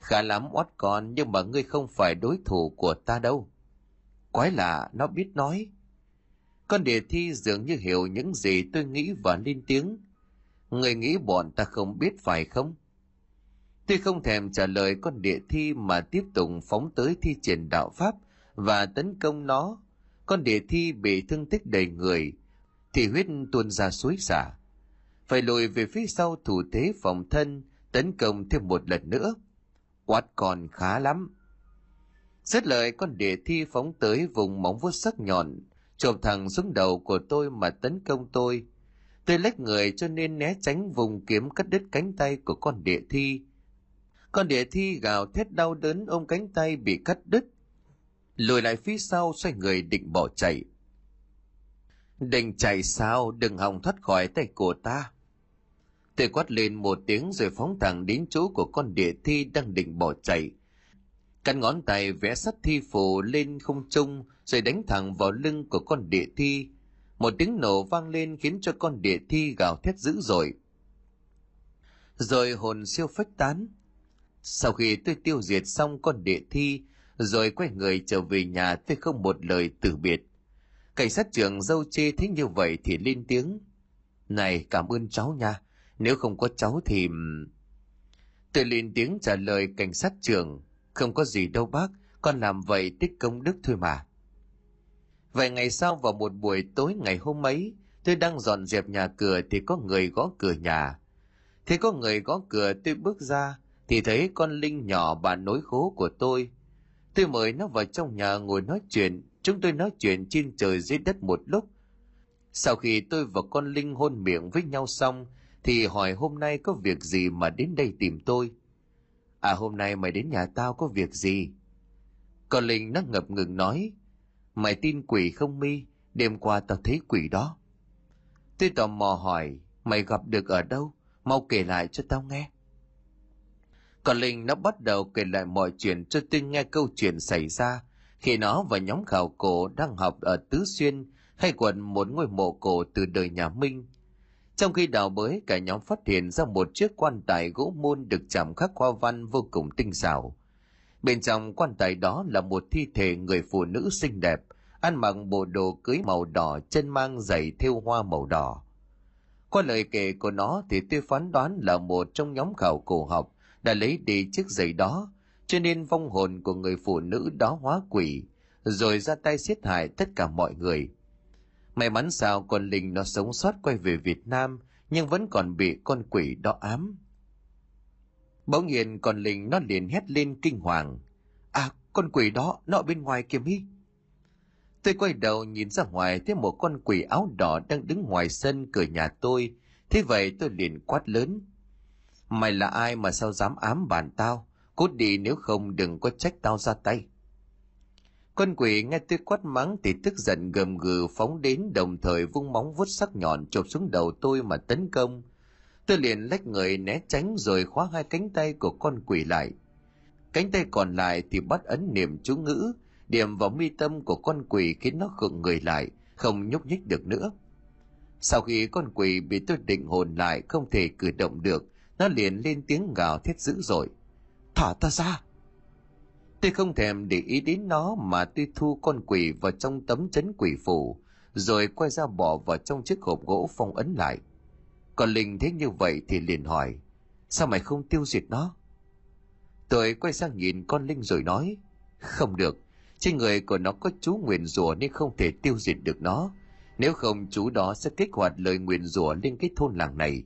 Khá lắm, oát con, nhưng mà ngươi không phải đối thủ của ta đâu. Quái lạ, nó biết nói. Con địa thi dường như hiểu những gì tôi nghĩ và lên tiếng. Người nghĩ bọn ta không biết phải không? Tuy không thèm trả lời con địa thi mà tiếp tục phóng tới thi triển đạo pháp và tấn công nó, con địa thi bị thương tích đầy người, thì huyết tuôn ra suối xả. Phải lùi về phía sau thủ thế phòng thân, tấn công thêm một lần nữa. Quát còn khá lắm. Rất lời con địa thi phóng tới vùng móng vuốt sắc nhọn, chộp thẳng xuống đầu của tôi mà tấn công tôi. Tôi lách người cho nên né tránh vùng kiếm cắt đứt cánh tay của con địa thi, con địa thi gào thét đau đớn ôm cánh tay bị cắt đứt. Lùi lại phía sau xoay người định bỏ chạy. Định chạy sao đừng hòng thoát khỏi tay của ta. Tôi quát lên một tiếng rồi phóng thẳng đến chỗ của con địa thi đang định bỏ chạy. căn ngón tay vẽ sắt thi phù lên không trung rồi đánh thẳng vào lưng của con địa thi. Một tiếng nổ vang lên khiến cho con địa thi gào thét dữ dội. Rồi hồn siêu phách tán, sau khi tôi tiêu diệt xong con địa thi, rồi quay người trở về nhà tôi không một lời từ biệt. Cảnh sát trưởng dâu chê thấy như vậy thì lên tiếng. Này cảm ơn cháu nha, nếu không có cháu thì... Tôi lên tiếng trả lời cảnh sát trưởng, không có gì đâu bác, con làm vậy tích công đức thôi mà. Vài ngày sau vào một buổi tối ngày hôm ấy, tôi đang dọn dẹp nhà cửa thì có người gõ cửa nhà. Thế có người gõ cửa tôi bước ra, thì thấy con linh nhỏ bà nối khố của tôi. Tôi mời nó vào trong nhà ngồi nói chuyện. Chúng tôi nói chuyện trên trời dưới đất một lúc. Sau khi tôi và con linh hôn miệng với nhau xong, thì hỏi hôm nay có việc gì mà đến đây tìm tôi? À hôm nay mày đến nhà tao có việc gì? Con linh nó ngập ngừng nói. Mày tin quỷ không, mi? Đêm qua tao thấy quỷ đó. Tôi tò mò hỏi, mày gặp được ở đâu? Mau kể lại cho tao nghe còn Linh nó bắt đầu kể lại mọi chuyện cho tinh nghe câu chuyện xảy ra khi nó và nhóm khảo cổ đang học ở Tứ Xuyên hay quật một ngôi mộ cổ từ đời nhà Minh. Trong khi đào bới, cả nhóm phát hiện ra một chiếc quan tài gỗ môn được chạm khắc hoa văn vô cùng tinh xảo. Bên trong quan tài đó là một thi thể người phụ nữ xinh đẹp, ăn mặc bộ đồ cưới màu đỏ, chân mang giày thêu hoa màu đỏ. Qua lời kể của nó thì tôi phán đoán là một trong nhóm khảo cổ học đã lấy đi chiếc giày đó, cho nên vong hồn của người phụ nữ đó hóa quỷ, rồi ra tay giết hại tất cả mọi người. May mắn sao con Linh nó sống sót quay về Việt Nam, nhưng vẫn còn bị con quỷ đó ám. Bỗng nhiên con Linh nó liền hét lên kinh hoàng. À, con quỷ đó, nó ở bên ngoài kìa mi. Tôi quay đầu nhìn ra ngoài thấy một con quỷ áo đỏ đang đứng ngoài sân cửa nhà tôi. Thế vậy tôi liền quát lớn. Mày là ai mà sao dám ám bàn tao? Cút đi nếu không đừng có trách tao ra tay. Con quỷ nghe tôi quát mắng thì tức giận gầm gừ phóng đến đồng thời vung móng vuốt sắc nhọn chộp xuống đầu tôi mà tấn công. Tôi liền lách người né tránh rồi khóa hai cánh tay của con quỷ lại. Cánh tay còn lại thì bắt ấn niệm chú ngữ, điểm vào mi tâm của con quỷ khiến nó khựng người lại, không nhúc nhích được nữa. Sau khi con quỷ bị tôi định hồn lại không thể cử động được, nó liền lên tiếng gào thét dữ dội. Thả ta ra! Tôi không thèm để ý đến nó mà tôi thu con quỷ vào trong tấm chấn quỷ phủ, rồi quay ra bỏ vào trong chiếc hộp gỗ phong ấn lại. Còn Linh thấy như vậy thì liền hỏi, sao mày không tiêu diệt nó? Tôi quay sang nhìn con Linh rồi nói, không được, trên người của nó có chú nguyền rủa nên không thể tiêu diệt được nó. Nếu không chú đó sẽ kích hoạt lời nguyền rủa lên cái thôn làng này.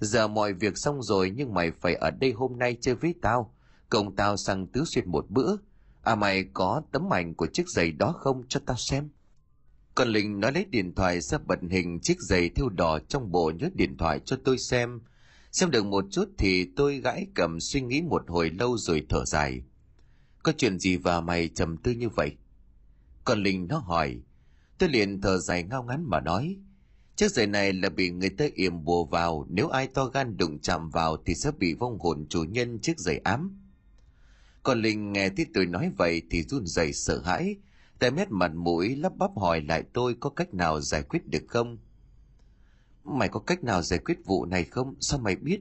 Giờ mọi việc xong rồi nhưng mày phải ở đây hôm nay chơi với tao, cùng tao sang tứ xuyên một bữa. À mày có tấm ảnh của chiếc giày đó không cho tao xem? Còn Linh nói lấy điện thoại ra bật hình chiếc giày thêu đỏ trong bộ nhớ điện thoại cho tôi xem. Xem được một chút thì tôi gãi cầm suy nghĩ một hồi lâu rồi thở dài. Có chuyện gì và mày trầm tư như vậy? Còn Linh nó hỏi. Tôi liền thở dài ngao ngắn mà nói. Chiếc giày này là bị người ta yểm bùa vào, nếu ai to gan đụng chạm vào thì sẽ bị vong hồn chủ nhân chiếc giày ám. Còn Linh nghe thấy tôi nói vậy thì run rẩy sợ hãi, tay mét mặt mũi lắp bắp hỏi lại tôi có cách nào giải quyết được không? Mày có cách nào giải quyết vụ này không? Sao mày biết?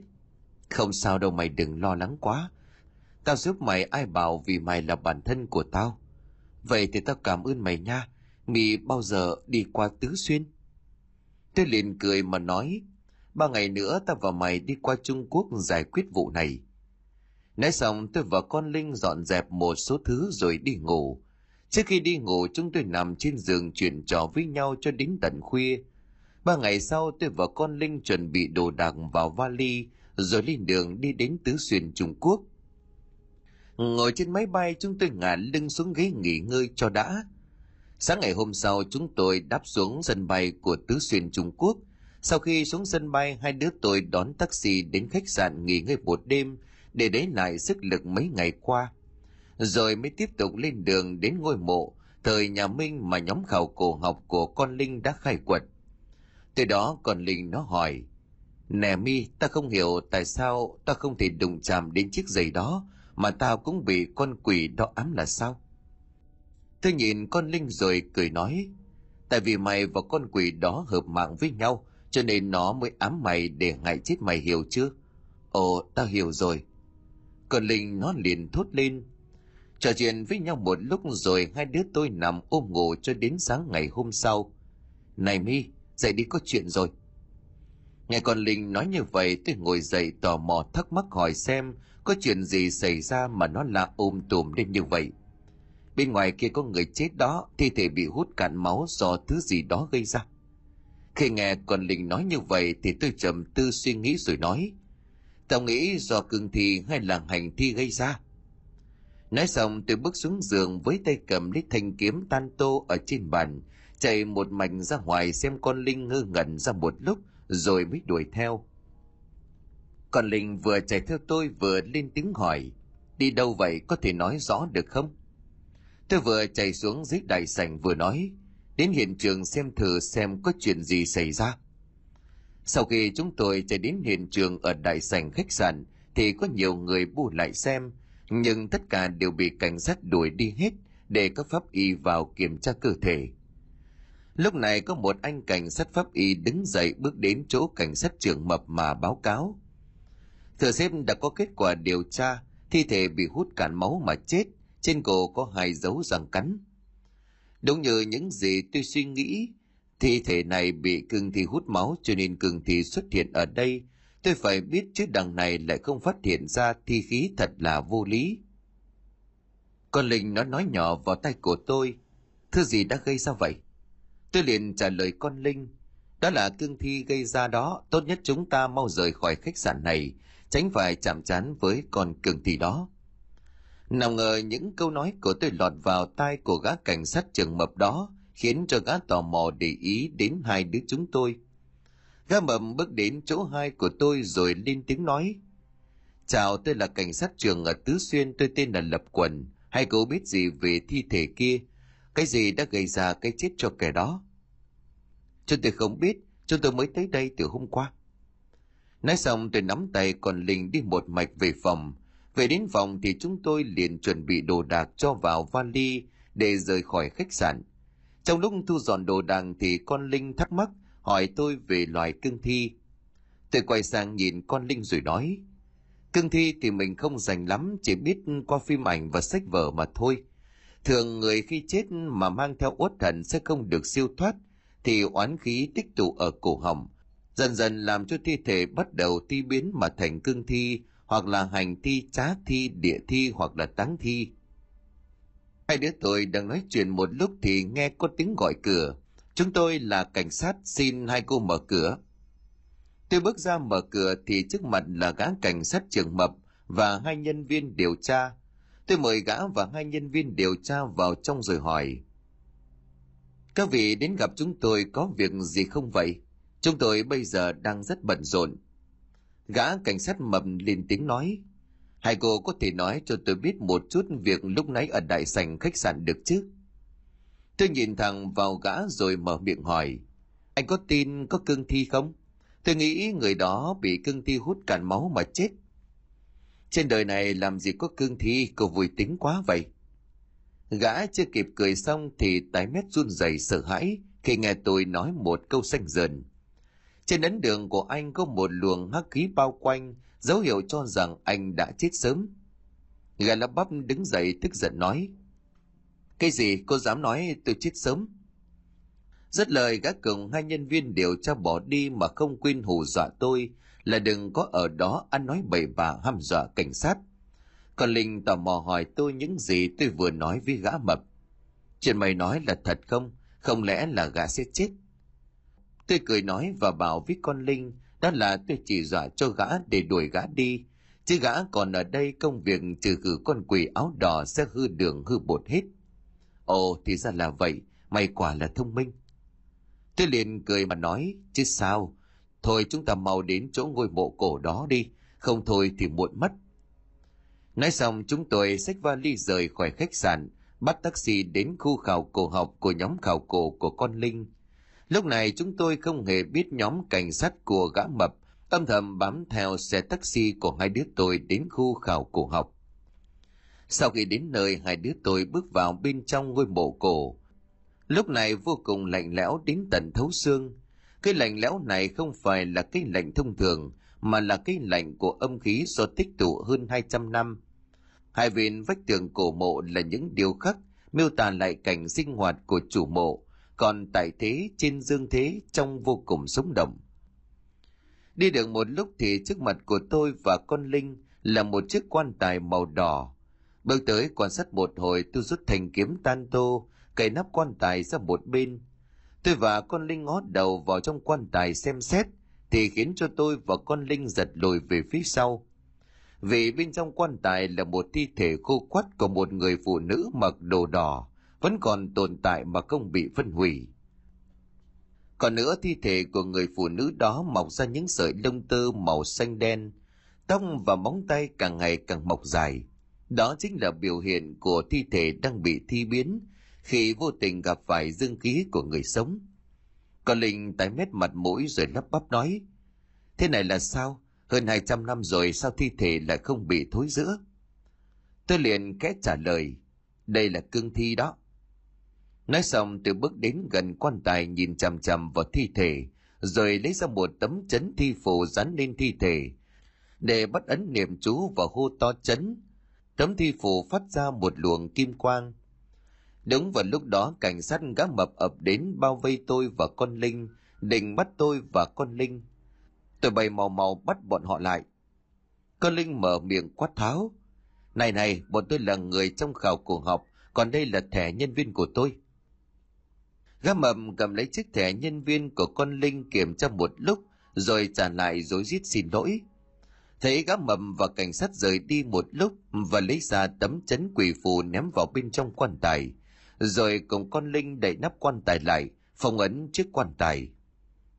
Không sao đâu mày đừng lo lắng quá. Tao giúp mày ai bảo vì mày là bản thân của tao. Vậy thì tao cảm ơn mày nha. Mì bao giờ đi qua Tứ Xuyên? Tôi liền cười mà nói, ba ngày nữa ta và mày đi qua Trung Quốc giải quyết vụ này. Nói xong tôi và con Linh dọn dẹp một số thứ rồi đi ngủ. Trước khi đi ngủ chúng tôi nằm trên giường chuyện trò với nhau cho đến tận khuya. Ba ngày sau tôi và con Linh chuẩn bị đồ đạc vào vali rồi lên đường đi đến Tứ Xuyên Trung Quốc. Ngồi trên máy bay chúng tôi ngả lưng xuống ghế nghỉ ngơi cho đã. Sáng ngày hôm sau chúng tôi đáp xuống sân bay của Tứ Xuyên Trung Quốc. Sau khi xuống sân bay hai đứa tôi đón taxi đến khách sạn nghỉ ngơi một đêm để lấy lại sức lực mấy ngày qua. Rồi mới tiếp tục lên đường đến ngôi mộ thời nhà Minh mà nhóm khảo cổ học của con Linh đã khai quật. Từ đó con Linh nó hỏi, Nè mi, ta không hiểu tại sao ta không thể đụng chạm đến chiếc giày đó mà tao cũng bị con quỷ đó ám là sao? Tôi nhìn con Linh rồi cười nói, tại vì mày và con quỷ đó hợp mạng với nhau, cho nên nó mới ám mày để ngại chết mày hiểu chưa? Ồ, tao hiểu rồi. Con Linh nó liền thốt lên. Trò chuyện với nhau một lúc rồi hai đứa tôi nằm ôm ngủ cho đến sáng ngày hôm sau. Này mi, dậy đi có chuyện rồi. Nghe con Linh nói như vậy tôi ngồi dậy tò mò thắc mắc hỏi xem có chuyện gì xảy ra mà nó lạ ôm tùm lên như vậy. Bên ngoài kia có người chết đó, thi thể bị hút cạn máu do thứ gì đó gây ra. Khi nghe con Linh nói như vậy thì tôi trầm tư suy nghĩ rồi nói. Tao nghĩ do cương thi hay là hành thi gây ra. Nói xong tôi bước xuống giường với tay cầm lấy thanh kiếm tan tô ở trên bàn, chạy một mạch ra ngoài xem con Linh ngơ ngẩn ra một lúc rồi mới đuổi theo. Con Linh vừa chạy theo tôi vừa lên tiếng hỏi, đi đâu vậy có thể nói rõ được không? Tôi vừa chạy xuống dưới đại sảnh vừa nói, đến hiện trường xem thử xem có chuyện gì xảy ra. Sau khi chúng tôi chạy đến hiện trường ở đại sảnh khách sạn thì có nhiều người bu lại xem, nhưng tất cả đều bị cảnh sát đuổi đi hết để các pháp y vào kiểm tra cơ thể. Lúc này có một anh cảnh sát pháp y đứng dậy bước đến chỗ cảnh sát trưởng mập mà báo cáo. Thừa xếp đã có kết quả điều tra, thi thể bị hút cạn máu mà chết, trên cổ có hai dấu răng cắn. Đúng như những gì tôi suy nghĩ, thi thể này bị cương thi hút máu cho nên cương thi xuất hiện ở đây. Tôi phải biết chứ đằng này lại không phát hiện ra thi khí thật là vô lý. Con Linh nó nói nhỏ vào tay của tôi. Thứ gì đã gây ra vậy? Tôi liền trả lời con Linh. Đó là cương thi gây ra đó. Tốt nhất chúng ta mau rời khỏi khách sạn này. Tránh phải chạm trán với con cương thi đó. Nào ngờ những câu nói của tôi lọt vào tai của gã cảnh sát trường mập đó khiến cho gã tò mò để ý đến hai đứa chúng tôi. Gã mập bước đến chỗ hai của tôi rồi lên tiếng nói. Chào tôi là cảnh sát trường ở Tứ Xuyên tôi tên là Lập Quần. Hay cậu biết gì về thi thể kia? Cái gì đã gây ra cái chết cho kẻ đó? Chúng tôi không biết, chúng tôi mới tới đây từ hôm qua. Nói xong tôi nắm tay còn Linh đi một mạch về phòng. Về đến phòng thì chúng tôi liền chuẩn bị đồ đạc cho vào vali để rời khỏi khách sạn. Trong lúc thu dọn đồ đạc thì con Linh thắc mắc hỏi tôi về loài cương thi. Tôi quay sang nhìn con Linh rồi nói, cương thi thì mình không dành lắm, chỉ biết qua phim ảnh và sách vở mà thôi. Thường người khi chết mà mang theo uất thần sẽ không được siêu thoát, thì oán khí tích tụ ở cổ họng, dần dần làm cho thi thể bắt đầu ti biến mà thành cương thi, hoặc là hành thi, trá thi, địa thi hoặc là táng thi. Hai đứa tôi đang nói chuyện một lúc thì nghe có tiếng gọi cửa. Chúng tôi là cảnh sát xin hai cô mở cửa. Tôi bước ra mở cửa thì trước mặt là gã cảnh sát trường mập và hai nhân viên điều tra. Tôi mời gã và hai nhân viên điều tra vào trong rồi hỏi. Các vị đến gặp chúng tôi có việc gì không vậy? Chúng tôi bây giờ đang rất bận rộn. Gã cảnh sát mập lên tiếng nói. Hai cô có thể nói cho tôi biết một chút việc lúc nãy ở đại sảnh khách sạn được chứ? Tôi nhìn thẳng vào gã rồi mở miệng hỏi. Anh có tin có cương thi không? Tôi nghĩ người đó bị cương thi hút cạn máu mà chết. Trên đời này làm gì có cương thi, cô vui tính quá vậy. Gã chưa kịp cười xong thì tái mét run rẩy sợ hãi khi nghe tôi nói một câu xanh dần. Trên ấn đường của anh có một luồng hắc khí bao quanh, dấu hiệu cho rằng anh đã chết sớm. Gã lắp bắp đứng dậy tức giận nói. Cái gì cô dám nói tôi chết sớm? Rất lời gã cường hai nhân viên điều tra bỏ đi mà không quên hù dọa tôi là đừng có ở đó ăn nói bậy bạ hăm dọa cảnh sát. Còn Linh tò mò hỏi tôi những gì tôi vừa nói với gã mập. Chuyện mày nói là thật không? Không lẽ là gã sẽ chết? Tôi cười nói và bảo với con Linh đó là tôi chỉ dọa cho gã để đuổi gã đi. Chứ gã còn ở đây công việc trừ khử con quỷ áo đỏ sẽ hư đường hư bột hết. Ồ thì ra là vậy, mày quả là thông minh. Tôi liền cười mà nói, chứ sao? Thôi chúng ta mau đến chỗ ngôi mộ cổ đó đi, không thôi thì muộn mất. Nói xong chúng tôi xách vali rời khỏi khách sạn, bắt taxi đến khu khảo cổ học của nhóm khảo cổ của con Linh. Lúc này chúng tôi không hề biết nhóm cảnh sát của gã mập âm thầm bám theo xe taxi của hai đứa tôi đến khu khảo cổ học. Sau khi đến nơi hai đứa tôi bước vào bên trong ngôi mộ cổ, lúc này vô cùng lạnh lẽo đến tận thấu xương. Cái lạnh lẽo này không phải là cái lạnh thông thường, mà là cái lạnh của âm khí do tích tụ hơn 200 năm. Hai bên vách tường cổ mộ là những điều khắc miêu tả lại cảnh sinh hoạt của chủ mộ, còn tại thế trên dương thế trong vô cùng sống động. Đi được một lúc thì trước mặt của tôi và con Linh là một chiếc quan tài màu đỏ. Bước tới quan sát một hồi tôi rút thành kiếm tan tô, cậy nắp quan tài ra một bên. Tôi và con Linh ngó đầu vào trong quan tài xem xét, thì khiến cho tôi và con Linh giật lùi về phía sau. Vì bên trong quan tài là một thi thể khô quắt của một người phụ nữ mặc đồ đỏ, vẫn còn tồn tại mà không bị phân hủy. Còn nữa thi thể của người phụ nữ đó mọc ra những sợi lông tơ màu xanh đen, tóc và móng tay càng ngày càng mọc dài. Đó chính là biểu hiện của thi thể đang bị thi biến khi vô tình gặp phải dương khí của người sống. Còn Linh tái mét mặt mũi rồi lắp bắp nói, Thế này là sao? Hơn 200 năm rồi sao thi thể lại không bị thối giữa? Tôi liền kẽ trả lời, đây là cương thi đó. Nói xong tôi bước đến gần quan tài nhìn chằm chằm vào thi thể, rồi lấy ra một tấm chấn thi phù dán lên thi thể, để bắt ấn niệm chú và hô to chấn. Tấm thi phù phát ra một luồng kim quang. Đúng vào lúc đó cảnh sát gã mập ập đến bao vây tôi và con Linh, định bắt tôi và con Linh. Tôi bày màu màu bắt bọn họ lại. Con Linh mở miệng quát tháo. Này này, bọn tôi là người trong khảo cổ học, còn đây là thẻ nhân viên của tôi. Gã mầm cầm lấy chiếc thẻ nhân viên của con Linh kiểm tra một lúc, rồi trả lại dối rít xin lỗi. Thấy gã mầm và cảnh sát rời đi một lúc và lấy ra tấm chấn quỷ phù ném vào bên trong quan tài, rồi cùng con Linh đẩy nắp quan tài lại, phong ấn chiếc quan tài.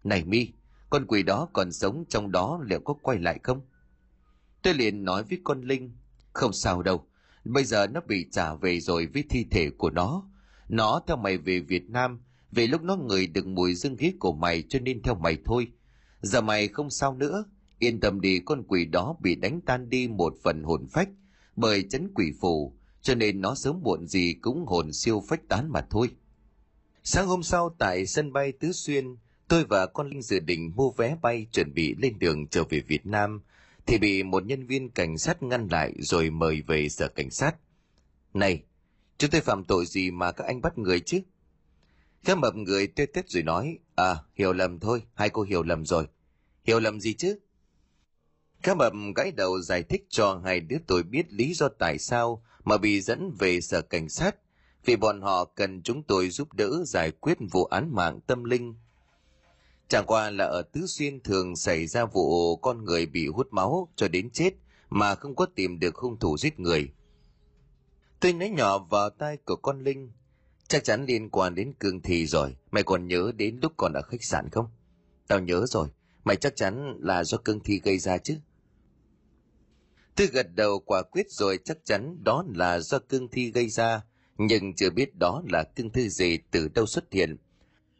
Này mi, con quỷ đó còn sống trong đó liệu có quay lại không? Tôi liền nói với con Linh, không sao đâu, bây giờ nó bị trả về rồi với thi thể của nó. Nó theo mày về Việt Nam, vì lúc nó người được mùi dương khí của mày cho nên theo mày thôi. Giờ mày không sao nữa, yên tâm đi con quỷ đó bị đánh tan đi một phần hồn phách bởi chấn quỷ phù, cho nên nó sớm muộn gì cũng hồn siêu phách tán mà thôi. Sáng hôm sau tại sân bay Tứ Xuyên, tôi và con Linh dự định mua vé bay chuẩn bị lên đường trở về Việt Nam, thì bị một nhân viên cảnh sát ngăn lại rồi mời về sở cảnh sát. Này, chúng tôi phạm tội gì mà các anh bắt người chứ? Khá mập người tê tết rồi nói, à, hiểu lầm thôi, hai cô hiểu lầm rồi. Hiểu lầm gì chứ? Khá mập gãy đầu giải thích cho hai đứa tôi biết lý do tại sao mà bị dẫn về sở cảnh sát, vì bọn họ cần chúng tôi giúp đỡ giải quyết vụ án mạng tâm linh. Chẳng qua là ở Tứ Xuyên thường xảy ra vụ con người bị hút máu cho đến chết mà không có tìm được hung thủ giết người. Tôi nói nhỏ vào tai của con Linh, chắc chắn liên quan đến cương thi rồi, mày còn nhớ đến lúc còn ở khách sạn không? Tao nhớ rồi, mày chắc chắn là do cương thi gây ra chứ? Tôi gật đầu quả quyết rồi chắc chắn đó là do cương thi gây ra, nhưng chưa biết đó là cương thi gì từ đâu xuất hiện.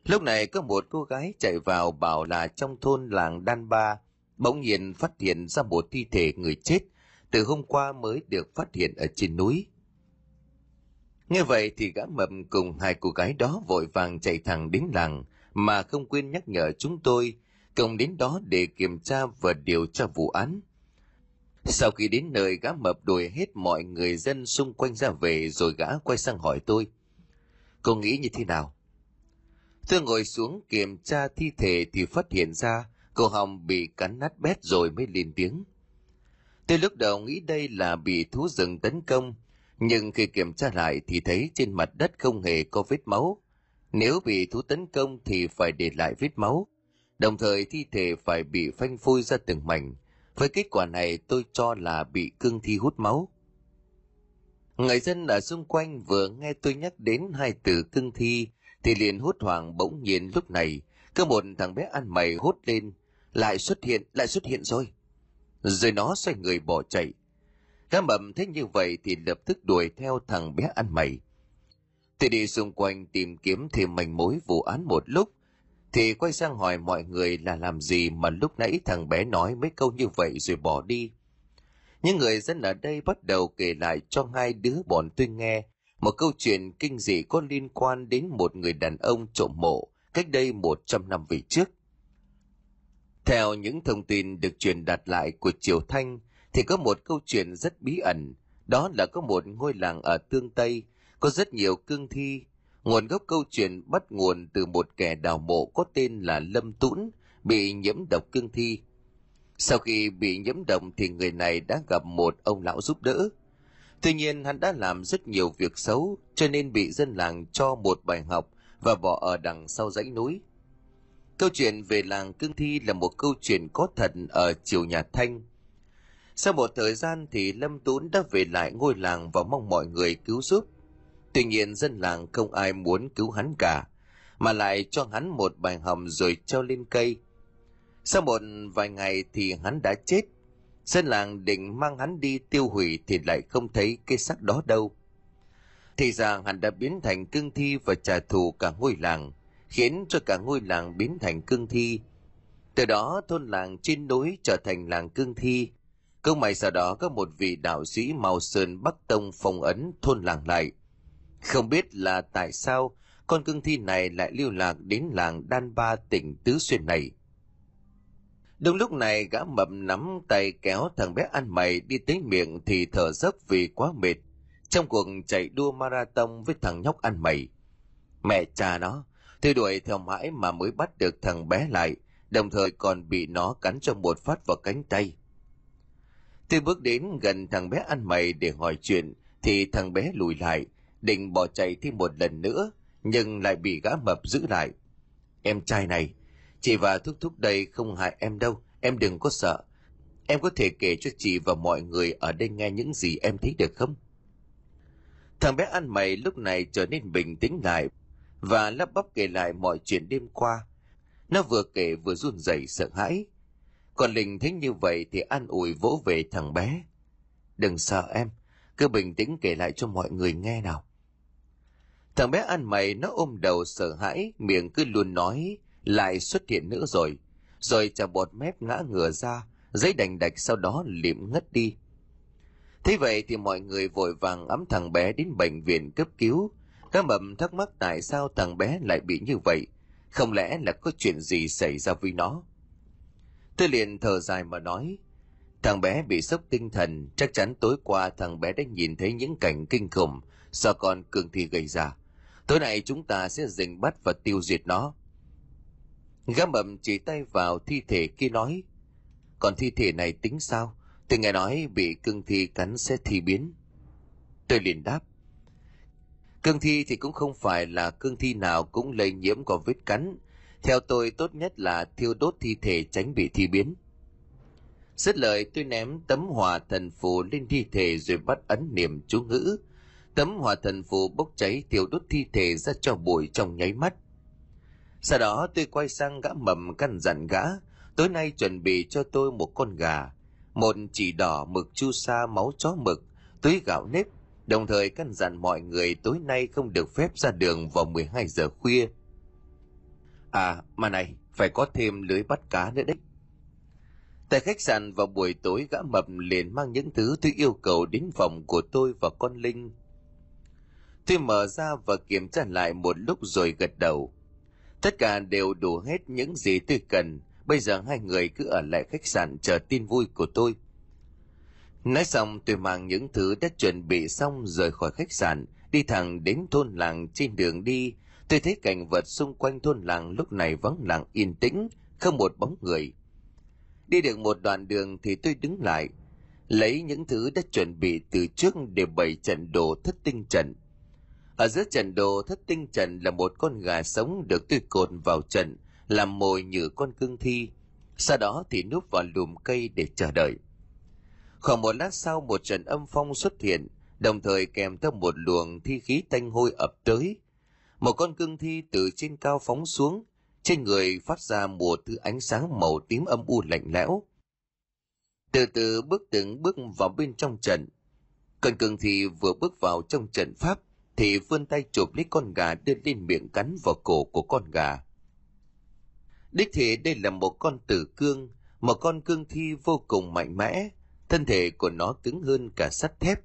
Lúc này có một cô gái chạy vào bảo là trong thôn làng Đan Ba, bỗng nhiên phát hiện ra một thi thể người chết, từ hôm qua mới được phát hiện ở trên núi như vậy thì gã mập cùng hai cô gái đó vội vàng chạy thẳng đến làng, mà không quên nhắc nhở chúng tôi cùng đến đó để kiểm tra và điều tra vụ án. Sau khi đến nơi gã mập đuổi hết mọi người dân xung quanh ra về rồi gã quay sang hỏi tôi. Cô nghĩ như thế nào? Tôi ngồi xuống kiểm tra thi thể thì phát hiện ra cô hồng bị cắn nát bét rồi mới lên tiếng. Tôi lúc đầu nghĩ đây là bị thú rừng tấn công, nhưng khi kiểm tra lại thì thấy trên mặt đất không hề có vết máu. Nếu bị thú tấn công thì phải để lại vết máu, đồng thời thi thể phải bị phanh phui ra từng mảnh, với kết quả này tôi cho là bị cương thi hút máu. Người dân ở xung quanh vừa nghe tôi nhắc đến hai từ cương thi thì liền hốt hoảng bỗng nhiên lúc này. Có một thằng bé ăn mày hốt lên. Lại xuất hiện lại xuất hiện rồi. Rồi nó xoay người bỏ chạy cá mầm thấy như vậy thì lập tức đuổi theo thằng bé ăn mày tôi đi xung quanh tìm kiếm thêm manh mối vụ án một lúc thì quay sang hỏi mọi người là làm gì mà lúc nãy thằng bé nói mấy câu như vậy rồi bỏ đi. Những người dân ở đây bắt đầu kể lại cho hai đứa bọn tôi nghe một câu chuyện kinh dị có liên quan đến một người đàn ông trộm mộ cách đây một trăm năm về trước. Theo những thông tin được truyền đạt lại của Triều Thanh, thì có một câu chuyện rất bí ẩn, đó là có một ngôi làng ở Tương Tây, có rất nhiều cương thi Nguồn gốc câu chuyện bắt nguồn từ một kẻ đào mộ có tên là Lâm Tũn, bị nhiễm độc cương thi. Sau khi bị nhiễm độc thì người này đã gặp một ông lão giúp đỡ. Tuy nhiên hắn đã làm rất nhiều việc xấu cho nên bị dân làng cho một bài học và bỏ ở đằng sau dãy núi. Câu chuyện về làng cương thi là một câu chuyện có thật ở triều nhà Thanh. Sau một thời gian thì Lâm Tún đã về lại ngôi làng và mong mọi người cứu giúp. Tuy nhiên dân làng không ai muốn cứu hắn cả, mà lại cho hắn một bài hầm rồi treo lên cây. Sau một vài ngày thì hắn đã chết. Dân làng định mang hắn đi tiêu hủy thì lại không thấy cái xác đó đâu. Thì ra hắn đã biến thành cương thi và trả thù cả ngôi làng, khiến cho cả ngôi làng biến thành cương thi. Từ đó thôn làng trên núi trở thành làng cương thi. Cứ mày sau đó có một vị đạo sĩ màu sơn Bắc Tông phong ấn thôn làng lại – không biết là tại sao con cương thi này lại lưu lạc đến làng Đan Ba tỉnh Tứ Xuyên này. Đúng lúc này gã mập nắm tay kéo thằng bé ăn mày đi tới miệng thì thở dốc vì quá mệt. Trong cuộc chạy đua marathon với thằng nhóc ăn mày. Mẹ cha nó, theo đuổi theo mãi mà mới bắt được thằng bé lại, đồng thời còn bị nó cắn cho một phát vào cánh tay. Tôi bước đến gần thằng bé ăn mày để hỏi chuyện, thì thằng bé lùi lại, định bỏ chạy thêm một lần nữa, nhưng lại bị gã mập giữ lại. Em trai này, chị và thúc thúc đây không hại em đâu, em đừng có sợ. Em có thể kể cho chị và mọi người ở đây nghe những gì em thấy được không? Thằng bé ăn mày lúc này trở nên bình tĩnh lại và lắp bắp kể lại mọi chuyện đêm qua. Nó vừa kể vừa run rẩy sợ hãi. Còn Linh thấy như vậy thì an ủi vỗ về thằng bé. Đừng sợ em, cứ bình tĩnh kể lại cho mọi người nghe nào. Thằng bé ăn mày nó ôm đầu sợ hãi, miệng cứ luôn nói, lại xuất hiện nữa rồi. Rồi chà bọt mép ngã ngửa ra, giấy đành đạch sau đó liệm ngất đi. Thế vậy thì mọi người vội vàng ấm thằng bé đến bệnh viện cấp cứu. Các mầm thắc mắc tại sao thằng bé lại bị như vậy. Không lẽ là có chuyện gì xảy ra với nó? Tôi liền thở dài mà nói, thằng bé bị sốc tinh thần, chắc chắn tối qua thằng bé đã nhìn thấy những cảnh kinh khủng do con cường thi gây ra. Tối nay chúng ta sẽ dình bắt và tiêu diệt nó. Gã mầm chỉ tay vào thi thể kia nói, còn thi thể này tính sao? Tôi nghe nói bị cương thi cắn sẽ thi biến. Tôi liền đáp, cương thi thì cũng không phải là cương thi nào cũng lây nhiễm qua vết cắn, theo tôi tốt nhất là thiêu đốt thi thể tránh bị thi biến. Dứt lời tôi ném tấm hòa thần phù lên thi thể rồi bắt ấn niệm chú ngữ. Tấm hòa thần phù bốc cháy thiêu đốt thi thể ra cho bụi trong nháy mắt. Sau đó tôi quay sang gã mầm căn dặn gã, tối nay chuẩn bị cho tôi một con gà, một chỉ đỏ mực chu sa máu chó mực, túi gạo nếp, đồng thời căn dặn mọi người tối nay không được phép ra đường vào 12 giờ khuya À, mà này, phải có thêm lưới bắt cá nữa đấy. Tại khách sạn vào buổi tối gã mập liền mang những thứ tôi yêu cầu đến phòng của tôi và con Linh. Tôi mở ra và kiểm tra lại một lúc rồi gật đầu. Tất cả đều đủ hết những gì tôi cần. Bây giờ hai người cứ ở lại khách sạn chờ tin vui của tôi. Nói xong tôi mang những thứ đã chuẩn bị xong rời khỏi khách sạn, đi thẳng đến thôn làng trên đường đi Tôi thấy cảnh vật xung quanh thôn làng lúc này vắng lặng yên tĩnh, không một bóng người. Đi được một đoạn đường thì tôi đứng lại, lấy những thứ đã chuẩn bị từ trước để bày trận đồ thất tinh trận. Ở giữa trận đồ thất tinh trận là một con gà sống được tôi cột vào trận, làm mồi như con cương thi. Sau đó thì núp vào lùm cây để chờ đợi. Khoảng một lát sau một trận âm phong xuất hiện, đồng thời kèm theo một luồng thi khí tanh hôi ập tới, một con cương thi từ trên cao phóng xuống, trên người phát ra một thứ ánh sáng màu tím âm u lạnh lẽo. Từ từ bước từng bước vào bên trong trận. Con cương thi vừa bước vào trong trận pháp, thì vươn tay chụp lấy con gà đưa lên miệng cắn vào cổ của con gà. Đích thị đây là một con tử cương, một con cương thi vô cùng mạnh mẽ, thân thể của nó cứng hơn cả sắt thép.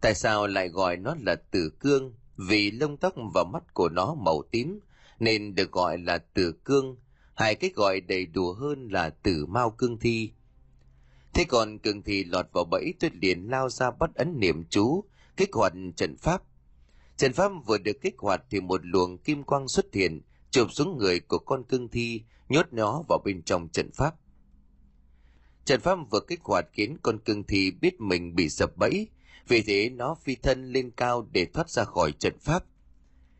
Tại sao lại gọi nó là tử cương? Vì lông tóc và mắt của nó màu tím, nên được gọi là tử cương. Hai cách gọi đầy đủ hơn là tử mao cương thi. Thế còn cương thi lọt vào bẫy tuyết liền lao ra bắt ấn niệm chú, kích hoạt trận pháp. Trận pháp vừa được kích hoạt thì một luồng kim quang xuất hiện, chụp xuống người của con cương thi, nhốt nó vào bên trong trận pháp. Trận pháp vừa kích hoạt khiến con cương thi biết mình bị sập bẫy vì thế nó phi thân lên cao để thoát ra khỏi trận pháp.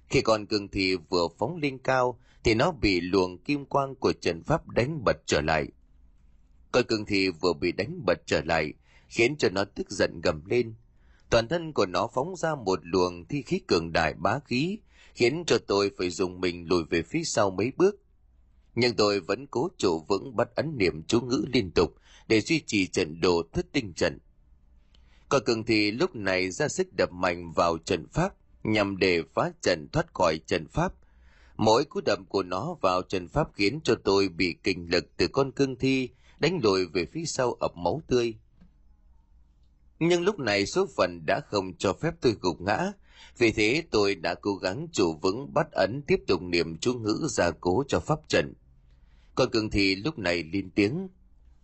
Khi con cường thi vừa phóng lên cao, thì nó bị luồng kim quang của trận pháp đánh bật trở lại. Con cường thi vừa bị đánh bật trở lại, khiến cho nó tức giận gầm lên. Toàn thân của nó phóng ra một luồng thi khí cường đại bá khí, khiến cho tôi phải dùng mình lùi về phía sau mấy bước. Nhưng tôi vẫn cố trụ vững bắt ấn niệm chú ngữ liên tục để duy trì trận đồ thất tinh trận. Còn cường thì lúc này ra sức đập mạnh vào trận pháp nhằm để phá trận thoát khỏi trận pháp. Mỗi cú đập của nó vào trận pháp khiến cho tôi bị kinh lực từ con cương thi đánh lùi về phía sau ập máu tươi. Nhưng lúc này số phận đã không cho phép tôi gục ngã, Vì thế tôi đã cố gắng chủ vững bắt ấn tiếp tục niệm chú ngữ gia cố cho pháp trận. Con cường thì lúc này lên tiếng.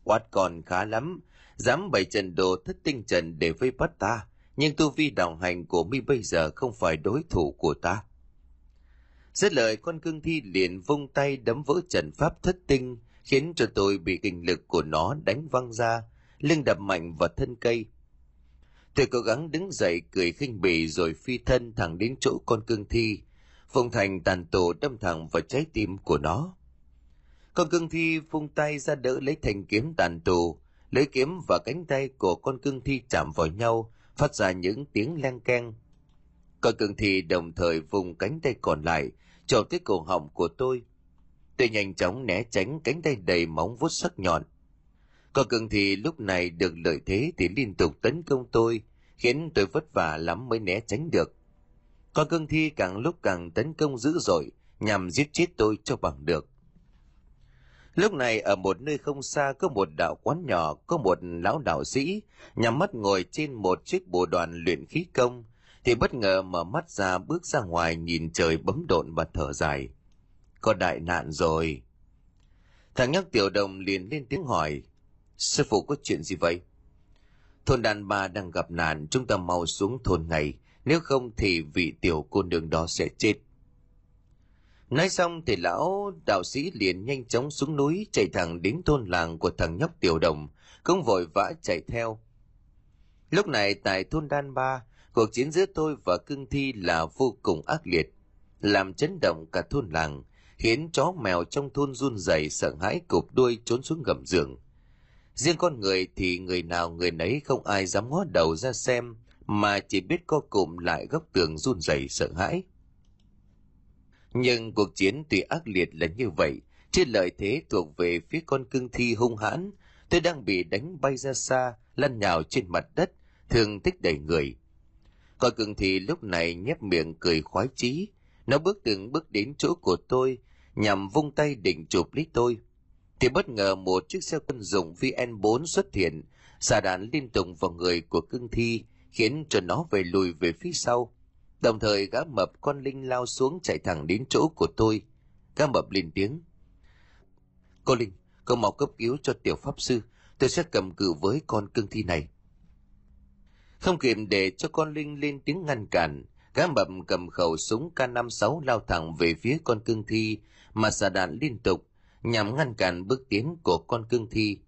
Quát còn khá lắm, dám bày trận đồ thất tinh trận để vây bắt ta. Nhưng tu vi đồng hành của mi bây giờ không phải đối thủ của ta. Dứt lời con cương thi liền vung tay đấm vỡ trận pháp thất tinh, khiến cho tôi bị kinh lực của nó đánh văng ra, lưng đập mạnh vào thân cây. Tôi cố gắng đứng dậy cười khinh bỉ rồi phi thân thẳng đến chỗ con cương thi, phùng thành tàn tổ đâm thẳng vào trái tim của nó. Con cương thi phung tay ra đỡ lấy thanh kiếm tàn tù, lưỡi kiếm và cánh tay của con cương thi chạm vào nhau, phát ra những tiếng leng keng. Con cương thi đồng thời vùng cánh tay còn lại, trộm tới cổ họng của tôi. Tôi nhanh chóng né tránh cánh tay đầy móng vuốt sắc nhọn. Con cương thi lúc này được lợi thế thì liên tục tấn công tôi, khiến tôi vất vả lắm mới né tránh được. Con cương thi càng lúc càng tấn công dữ dội, nhằm giết chết tôi cho bằng được. Lúc này ở một nơi không xa có một đạo quán nhỏ, có một lão đạo sĩ, nhắm mắt ngồi trên một chiếc bồ đoàn luyện khí công, thì bất ngờ mở mắt ra bước ra ngoài nhìn trời bấm độn và thở dài. Có đại nạn rồi. Thằng nhóc tiểu đồng liền lên tiếng hỏi, sư phụ có chuyện gì vậy? Thôn đàn bà đang gặp nạn, chúng ta mau xuống thôn này, nếu không thì vị tiểu cô nương đó sẽ chết. Nói xong thì lão đạo sĩ liền nhanh chóng xuống núi chạy thẳng đến thôn làng của thằng nhóc tiểu đồng, cũng vội vã chạy theo. Lúc này tại thôn Đan Ba, cuộc chiến giữa tôi và cương thi là vô cùng ác liệt, làm chấn động cả thôn làng, khiến chó mèo trong thôn run rẩy sợ hãi cụp đuôi trốn xuống gầm giường. Riêng con người thì người nào người nấy không ai dám ngó đầu ra xem, mà chỉ biết co cụm lại góc tường run rẩy sợ hãi. Nhưng cuộc chiến tuy ác liệt là như vậy, chứ lợi thế thuộc về phía con cưng thi hung hãn, tôi đang bị đánh bay ra xa, lăn nhào trên mặt đất, thương tích đầy người. Con cưng thi lúc này nhếch miệng cười khoái chí, nó bước từng bước đến chỗ của tôi, nhằm vung tay định chụp lấy tôi. Thì bất ngờ một chiếc xe quân dụng VN4 xuất hiện, xả đạn liên tục vào người của cưng thi, khiến cho nó về lùi về phía sau. Đồng thời gã mập con Linh lao xuống chạy thẳng đến chỗ của tôi. Gã mập lên tiếng. Cô Linh, cô mau cấp cứu cho tiểu pháp sư. Tôi sẽ cầm cự với con cương thi này. Không kịp để cho con Linh lên tiếng ngăn cản, gã mập cầm khẩu súng K56 lao thẳng về phía con cương thi mà xả đạn liên tục nhằm ngăn cản bước tiến của con cương thi.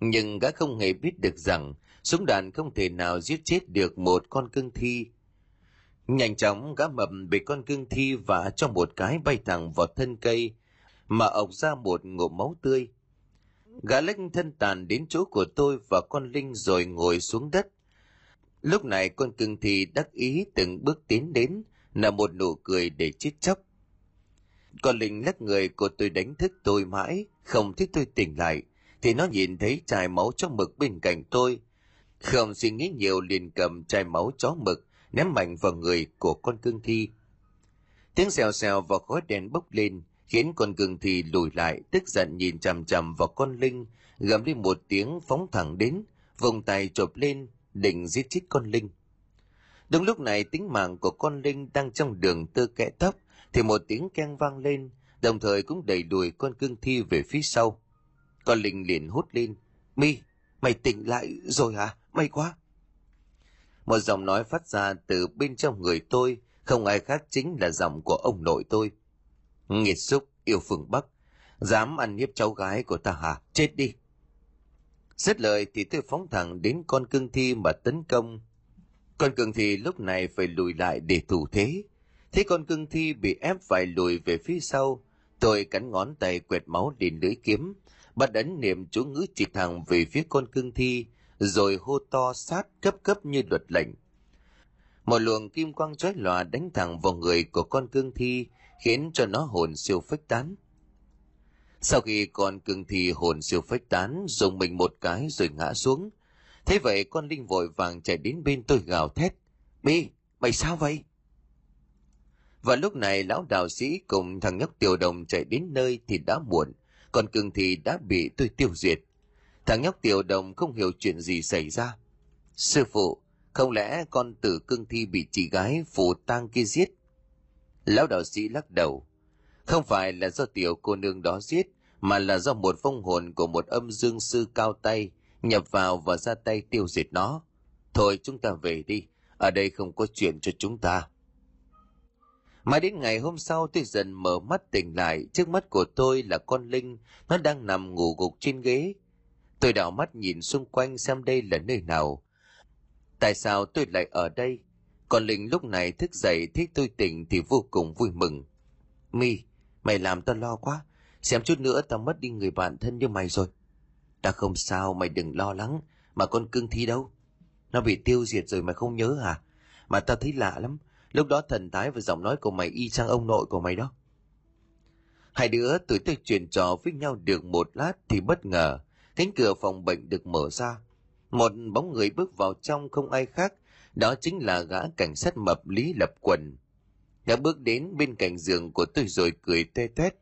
Nhưng gã không hề biết được rằng súng đạn không thể nào giết chết được một con cương thi Nhanh chóng gã mập bị con cương thi vả cho một cái bay thẳng vào thân cây, mà ọc ra một ngụm máu tươi. Gã lách thân tàn đến chỗ của tôi và con Linh rồi ngồi xuống đất. Lúc này con cưng thi đắc ý từng bước tiến đến, là một nụ cười để chết chóc. Con Linh lắc người của tôi đánh thức tôi mãi, không thích tôi tỉnh lại, thì nó nhìn thấy chai máu chó mực bên cạnh tôi. Không suy nghĩ nhiều liền cầm chai máu chó mực, ném mạnh vào người của con cương thi. Tiếng xèo xèo và khói đèn bốc lên, khiến con cương thi lùi lại, tức giận nhìn chằm chằm vào con linh, gầm lên một tiếng phóng thẳng đến, vùng tay chộp lên, định giết chết con linh. Đúng lúc này tính mạng của con linh đang trong đường tơ kẽ tóc, thì một tiếng keng vang lên, đồng thời cũng đẩy đuổi con cương thi về phía sau. Con linh liền hút lên, mi, mày tỉnh lại rồi hả? May quá. Một giọng nói phát ra từ bên trong người tôi, không ai khác chính là giọng của ông nội tôi. Nghiệt xúc, yêu phương Bắc, dám ăn hiếp cháu gái của ta hả? Chết đi! Xét lời thì tôi phóng thẳng đến con cương thi mà tấn công. Con cương thi lúc này phải lùi lại để thủ thế. Thế con cương thi bị ép phải lùi về phía sau. Tôi cắn ngón tay quẹt máu đến lưỡi kiếm, bắt ấn niệm chú ngữ chỉ thẳng về phía con cương thi, rồi hô to sát cấp cấp như luật lệnh. Một luồng kim quang chói lòa đánh thẳng vào người của con cương thi, khiến cho nó hồn siêu phách tán. Sau khi con cương thi hồn siêu phách tán, dùng mình một cái rồi ngã xuống. Thế vậy con linh vội vàng chạy đến bên tôi gào thét. Mi, mày sao vậy? Và lúc này lão đạo sĩ cùng thằng nhóc tiểu đồng chạy đến nơi thì đã muộn, còn cương thi đã bị tôi tiêu diệt. Thằng nhóc tiểu đồng không hiểu chuyện gì xảy ra. Sư phụ, Không lẽ con tử cương thi bị chị gái phù tang kia giết? Lão đạo sĩ lắc đầu. Không phải là do tiểu cô nương đó giết, mà là do một phong hồn của một âm dương sư cao tay nhập vào và ra tay tiêu diệt nó. Thôi chúng ta về đi, ở đây không có chuyện cho chúng ta. Mãi đến ngày hôm sau tôi dần mở mắt tỉnh lại, trước mắt của tôi là con Linh, nó đang nằm ngủ gục trên ghế. Tôi đảo mắt nhìn xung quanh xem đây là nơi nào. Tại sao tôi lại ở đây? Con Linh lúc này thức dậy thấy tôi tỉnh thì vô cùng vui mừng. Mi, mày làm tao lo quá. Xem chút nữa tao mất đi người bạn thân như mày rồi. Ta không sao, mày đừng lo lắng. Mà con cưng thi đâu? Nó bị tiêu diệt rồi mày không nhớ hả? Mà tao thấy lạ lắm. Lúc đó thần thái và giọng nói của mày y chang ông nội của mày đó. Hai đứa tuổi tôi chuyện trò với nhau được một lát thì bất ngờ, cánh cửa phòng bệnh được mở ra. Một bóng người bước vào trong không ai khác, đó chính là gã cảnh sát mập Lý Lập Quần. Gã bước đến bên cạnh giường của tôi rồi cười tê tét.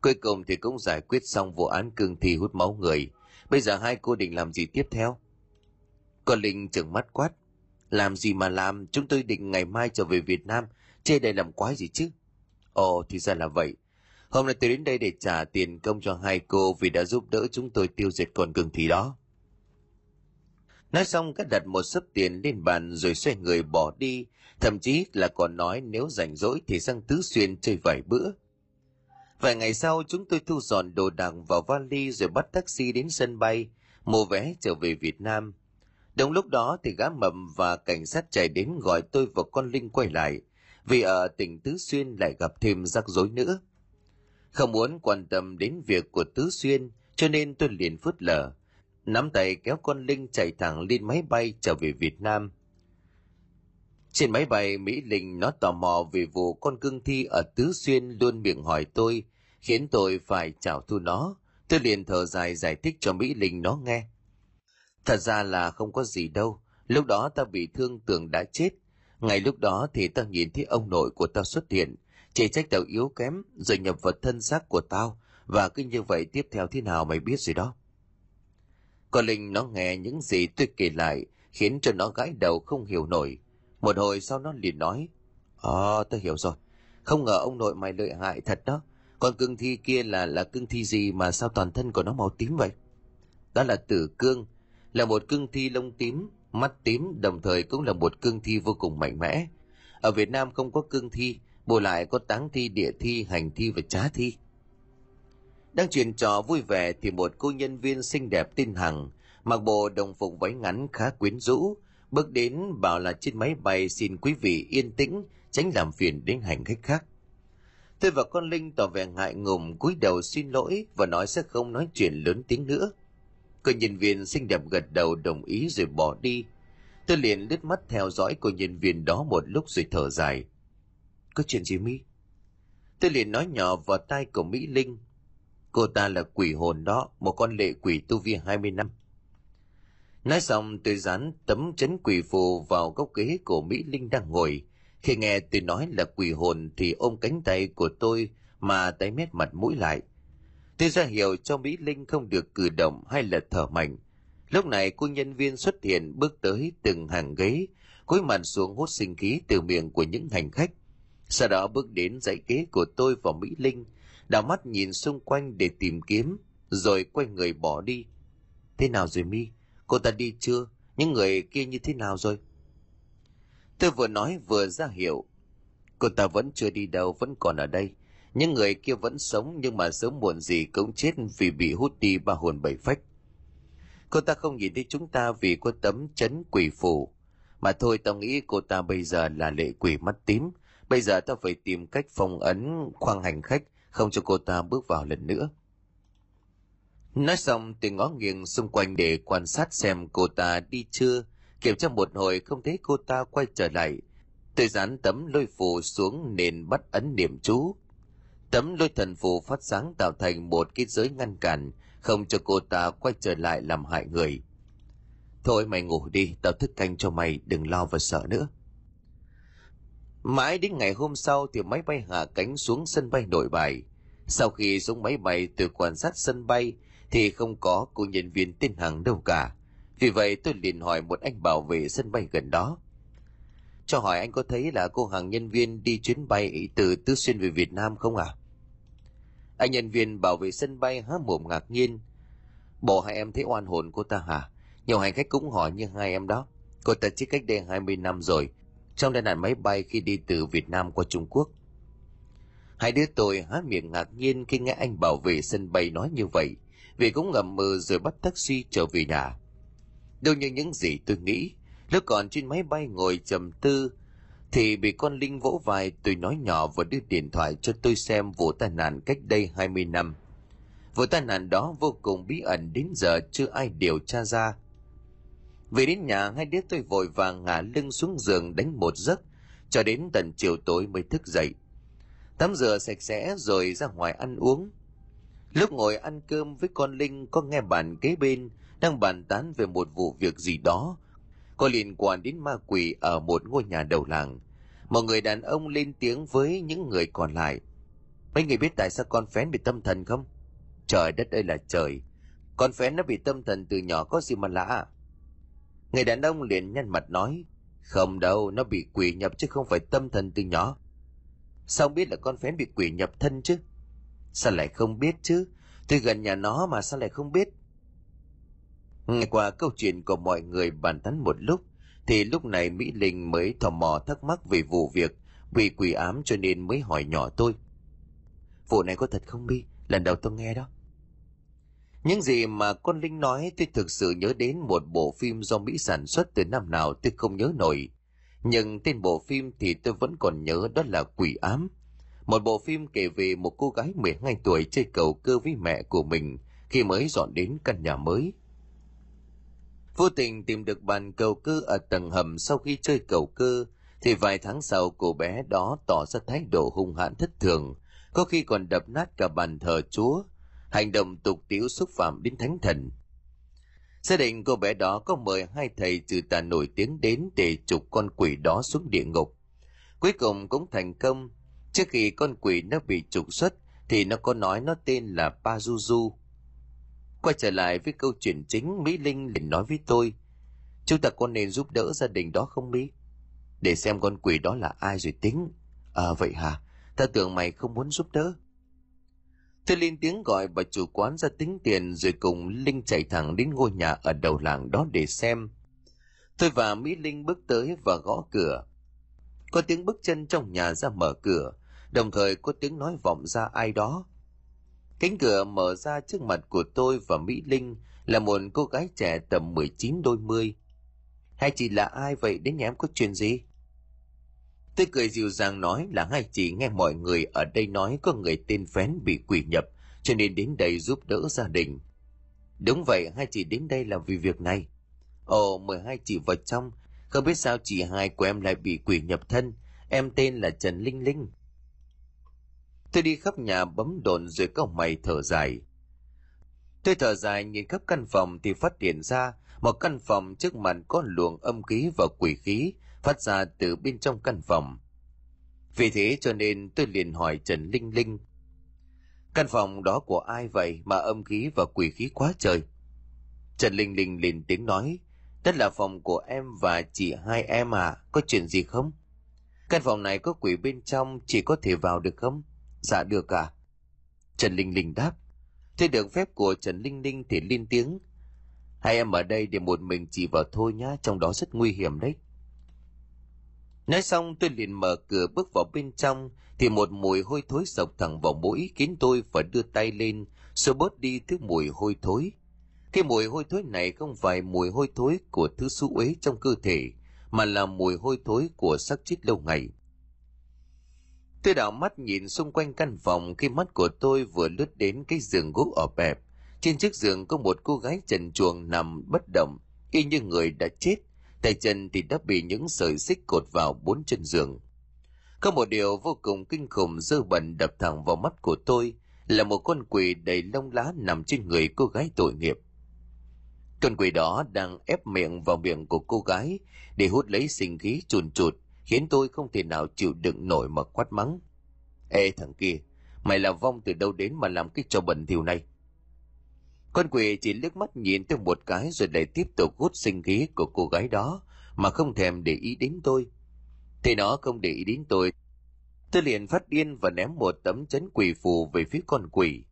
Cuối cùng thì cũng giải quyết xong vụ án cương thi hút máu người. Bây giờ hai cô định làm gì tiếp theo? cô Linh trừng mắt quát. Làm gì mà làm, chúng tôi định ngày mai trở về Việt Nam, chê đây làm quái gì chứ? Ồ, thì ra là vậy. Hôm nay tôi đến đây để trả tiền công cho hai cô vì đã giúp đỡ chúng tôi tiêu diệt con cương thi đó. Nói xong cắt đặt một sấp tiền lên bàn rồi xoay người bỏ đi, thậm chí là còn nói nếu rảnh rỗi thì sang Tứ Xuyên chơi vài bữa. Vài ngày sau chúng tôi thu dọn đồ đạc vào vali rồi bắt taxi đến sân bay, mua vé trở về Việt Nam. Đồng lúc đó thì gã mầm và cảnh sát chạy đến gọi tôi và con Linh quay lại, vì ở tỉnh Tứ Xuyên lại gặp thêm rắc rối nữa. Không muốn quan tâm đến việc của Tứ Xuyên, cho nên tôi liền phớt lờ, nắm tay kéo con Linh chạy thẳng lên máy bay trở về Việt Nam. Trên máy bay, Mỹ Linh nó tò mò về vụ con cưng thi ở Tứ Xuyên luôn miệng hỏi tôi, khiến tôi phải chào thu nó. Tôi liền thở dài giải thích cho Mỹ Linh nó nghe. Thật ra là không có gì đâu, lúc đó ta bị thương tưởng đã chết. Ngay lúc đó thì ta nhìn thấy ông nội của ta xuất hiện, chỉ trách tao yếu kém rồi nhập vào thân xác của tao, và cứ như vậy tiếp theo thế nào mày biết rồi đó. Còn Linh nó nghe những gì tôi kể lại, khiến cho nó gãi đầu không hiểu nổi. Một hồi sau nó liền nói, Ờ, tôi hiểu rồi. Không ngờ ông nội mày lợi hại thật đó. Con cương thi kia là là cương thi gì mà sao toàn thân của nó màu tím vậy? Đó là tử cương, là một cương thi lông tím, mắt tím, đồng thời cũng là một cương thi vô cùng mạnh mẽ. Ở Việt Nam không có cương thi, bù lại có táng thi, địa thi, hành thi và trá thi. Đang chuyện trò vui vẻ thì một cô nhân viên xinh đẹp tin Hằng, mặc bộ đồng phục váy ngắn khá quyến rũ, bước đến bảo là trên máy bay xin quý vị yên tĩnh, tránh làm phiền đến hành khách khác. Tôi và con Linh tỏ vẻ ngại ngùng cúi đầu xin lỗi và nói sẽ không nói chuyện lớn tiếng nữa. Cô nhân viên xinh đẹp gật đầu đồng ý rồi bỏ đi. Tôi liền lướt mắt theo dõi cô nhân viên đó một lúc rồi thở dài. Có chuyện gì mi? Tôi liền nói nhỏ vào tai của Mỹ Linh. Cô ta là quỷ hồn đó, một con lệ quỷ tu vi 20 năm. Nói xong tôi dán tấm chấn quỷ phù vào góc ghế của Mỹ Linh đang ngồi. Khi nghe tôi nói là quỷ hồn thì ôm cánh tay của tôi mà tay mét mặt mũi lại. Tôi ra hiệu cho Mỹ Linh không được cử động hay là thở mạnh. Lúc này cô nhân viên xuất hiện bước tới từng hàng ghế, cúi mặt xuống hút sinh khí từ miệng của những hành khách. Sau đó bước đến dãy ghế của tôi và Mỹ Linh, đảo mắt nhìn xung quanh để tìm kiếm, rồi quay người bỏ đi. Thế nào rồi mi? Cô ta đi chưa? Những người kia như thế nào rồi? Tôi vừa nói vừa ra hiệu. Cô ta vẫn chưa đi đâu, vẫn còn ở đây. Những người kia vẫn sống nhưng mà sớm muộn gì cũng chết vì bị hút đi ba hồn bảy phách. Cô ta không nhìn thấy chúng ta vì có tấm chấn quỷ phủ Mà thôi tao nghĩ cô ta bây giờ là lệ quỷ mắt tím. Bây giờ ta phải tìm cách phong ấn khoang hành khách không cho cô ta bước vào lần nữa. Nói xong tôi ngó nghiêng xung quanh để quan sát xem cô ta đi chưa. Kiểm tra một hồi không thấy cô ta quay trở lại. Tôi dán tấm lôi phù xuống nền bắt ấn niệm chú. Tấm lôi thần phù phát sáng tạo thành một cái giới ngăn cản, không cho cô ta quay trở lại làm hại người. Thôi mày ngủ đi, tao thức canh cho mày, đừng lo và sợ nữa. Mãi đến ngày hôm sau thì máy bay hạ cánh xuống sân bay nội bài. Sau khi xuống máy bay từ quan sát sân bay thì không có cô nhân viên tên hàng đâu cả. Vì vậy tôi liền hỏi một anh bảo vệ sân bay gần đó. Cho hỏi anh có thấy là cô hàng nhân viên đi chuyến bay từ Tứ Xuyên về Việt Nam không à? Anh nhân viên bảo vệ sân bay há mồm ngạc nhiên. Bộ hai em thấy oan hồn cô ta hả? Nhiều hành khách cũng hỏi như hai em đó. Cô ta chết cách đây 20 năm rồi, trong tai nạn máy bay khi đi từ Việt Nam qua Trung Quốc. Hai đứa tôi há miệng ngạc nhiên khi nghe anh bảo vệ sân bay nói như vậy, vì cũng ngầm mơ rồi bắt taxi trở về nhà. Đâu như những gì tôi nghĩ, lúc còn trên máy bay ngồi trầm tư, thì bị con Linh vỗ vai tôi nói nhỏ và đưa điện thoại cho tôi xem vụ tai nạn cách đây 20 năm. Vụ tai nạn đó vô cùng bí ẩn đến giờ chưa ai điều tra ra. Về đến nhà hai đứa tôi vội vàng ngả lưng xuống giường đánh một giấc, cho đến tận chiều tối mới thức dậy. Tắm rửa sạch sẽ rồi ra ngoài ăn uống. Lúc ngồi ăn cơm với con Linh có nghe bạn kế bên đang bàn tán về một vụ việc gì đó có liên quan đến ma quỷ ở một ngôi nhà đầu làng. Một người đàn ông lên tiếng với những người còn lại. Mấy người biết tại sao con phén bị tâm thần không? Trời đất ơi là trời. Con phén nó bị tâm thần từ nhỏ có gì mà lạ. Người đàn ông liền nhăn mặt nói. Không đâu, nó bị quỷ nhập chứ không phải tâm thần từ nhỏ. Sao biết là con phén bị quỷ nhập thân chứ? Sao lại không biết chứ? Tôi gần nhà nó mà sao lại không biết? Nghe qua câu chuyện của mọi người bàn tán một lúc, thì lúc này Mỹ Linh mới tò mò thắc mắc về vụ việc bị quỷ ám cho nên mới hỏi nhỏ tôi. Vụ này có thật không Bi? Lần đầu tôi nghe đó. Những gì mà con Linh nói tôi thực sự nhớ đến một bộ phim do Mỹ sản xuất từ năm nào tôi không nhớ nổi. Nhưng tên bộ phim thì tôi vẫn còn nhớ đó là Quỷ Ám. Một bộ phim kể về một cô gái 12 tuổi chơi cầu cơ với mẹ của mình khi mới dọn đến căn nhà mới. Vô tình tìm được bàn cầu cơ ở tầng hầm sau khi chơi cầu cơ, thì vài tháng sau cô bé đó tỏ ra thái độ hung hãn thất thường, có khi còn đập nát cả bàn thờ Chúa, hành động tục tiễu xúc phạm đến thánh thần. Gia đình cô bé đó có mời hai thầy trừ tà nổi tiếng đến để trục con quỷ đó xuống địa ngục. Cuối cùng cũng thành công. Trước khi con quỷ nó bị trục xuất thì nó có nói nó tên là Pazuzu. Quay trở lại với câu chuyện chính, Mỹ Linh liền nói với tôi, chúng ta có nên giúp đỡ gia đình đó không Mỹ? Để xem con quỷ đó là ai rồi tính. À vậy hả? Ta tưởng mày không muốn giúp đỡ. Tôi lên tiếng gọi bà chủ quán ra tính tiền rồi cùng Linh chạy thẳng đến ngôi nhà ở đầu làng đó để xem. Tôi và Mỹ Linh bước tới và gõ cửa. Có tiếng bước chân trong nhà ra mở cửa, đồng thời có tiếng nói vọng ra ai đó. Cánh cửa mở ra trước mặt của tôi và Mỹ Linh là một cô gái trẻ tầm 19 đôi mươi. Hai chị là ai vậy đến nhà em có chuyện gì? Tôi cười dịu dàng nói là hai chị nghe mọi người ở đây nói có người tên Phén bị quỷ nhập cho nên đến đây giúp đỡ gia đình. Đúng vậy, hai chị đến đây là vì việc này. Ồ, mời hai chị vào trong. Không biết sao chị hai của em lại bị quỷ nhập thân. Em tên là Trần Linh Linh. Tôi đi khắp nhà bấm đồn rồi câu mày thở dài. Tôi thở dài nhìn khắp căn phòng thì phát hiện ra một căn phòng trước mặt có luồng âm khí và quỷ khí phát ra từ bên trong căn phòng. Vì thế cho nên tôi liền hỏi Trần Linh Linh. Căn phòng đó của ai vậy mà âm khí và quỷ khí quá trời? Trần Linh Linh liền tiếng nói, đó là phòng của em và chị hai em à, có chuyện gì không? Căn phòng này có quỷ bên trong, chỉ có thể vào được không? Dạ được à? Trần Linh Linh đáp. Thế được phép của Trần Linh Linh thì lên tiếng. Hai em ở đây để một mình chị vào thôi nhá, trong đó rất nguy hiểm đấy. Nói xong tôi liền mở cửa bước vào bên trong thì một mùi hôi thối sộc thẳng vào mũi khiến tôi phải đưa tay lên xua bớt đi thứ mùi hôi thối. Cái mùi hôi thối này không phải mùi hôi thối của thứ xú uế trong cơ thể mà là mùi hôi thối của xác chết lâu ngày. Tôi đảo mắt nhìn xung quanh căn phòng khi mắt của tôi vừa lướt đến cái giường gỗ ở bẹp. Trên chiếc giường có một cô gái trần chuồng nằm bất động, y như người đã chết. Tay chân thì đã bị những sợi xích cột vào bốn chân giường. Có một điều vô cùng kinh khủng dơ bẩn đập thẳng vào mắt của tôi là một con quỷ đầy lông lá nằm trên người cô gái tội nghiệp. Con quỷ đó đang ép miệng vào miệng của cô gái để hút lấy sinh khí chùn chụt khiến tôi không thể nào chịu đựng nổi mà quát mắng. Ê thằng kia, mày là vong từ đâu đến mà làm cái trò bẩn thiểu này? Con quỷ chỉ liếc mắt nhìn tôi một cái rồi lại tiếp tục hút sinh khí của cô gái đó mà không thèm để ý đến tôi. Thì nó không để ý đến tôi. Tôi liền phát điên và ném một tấm chấn quỷ phù về phía con quỷ.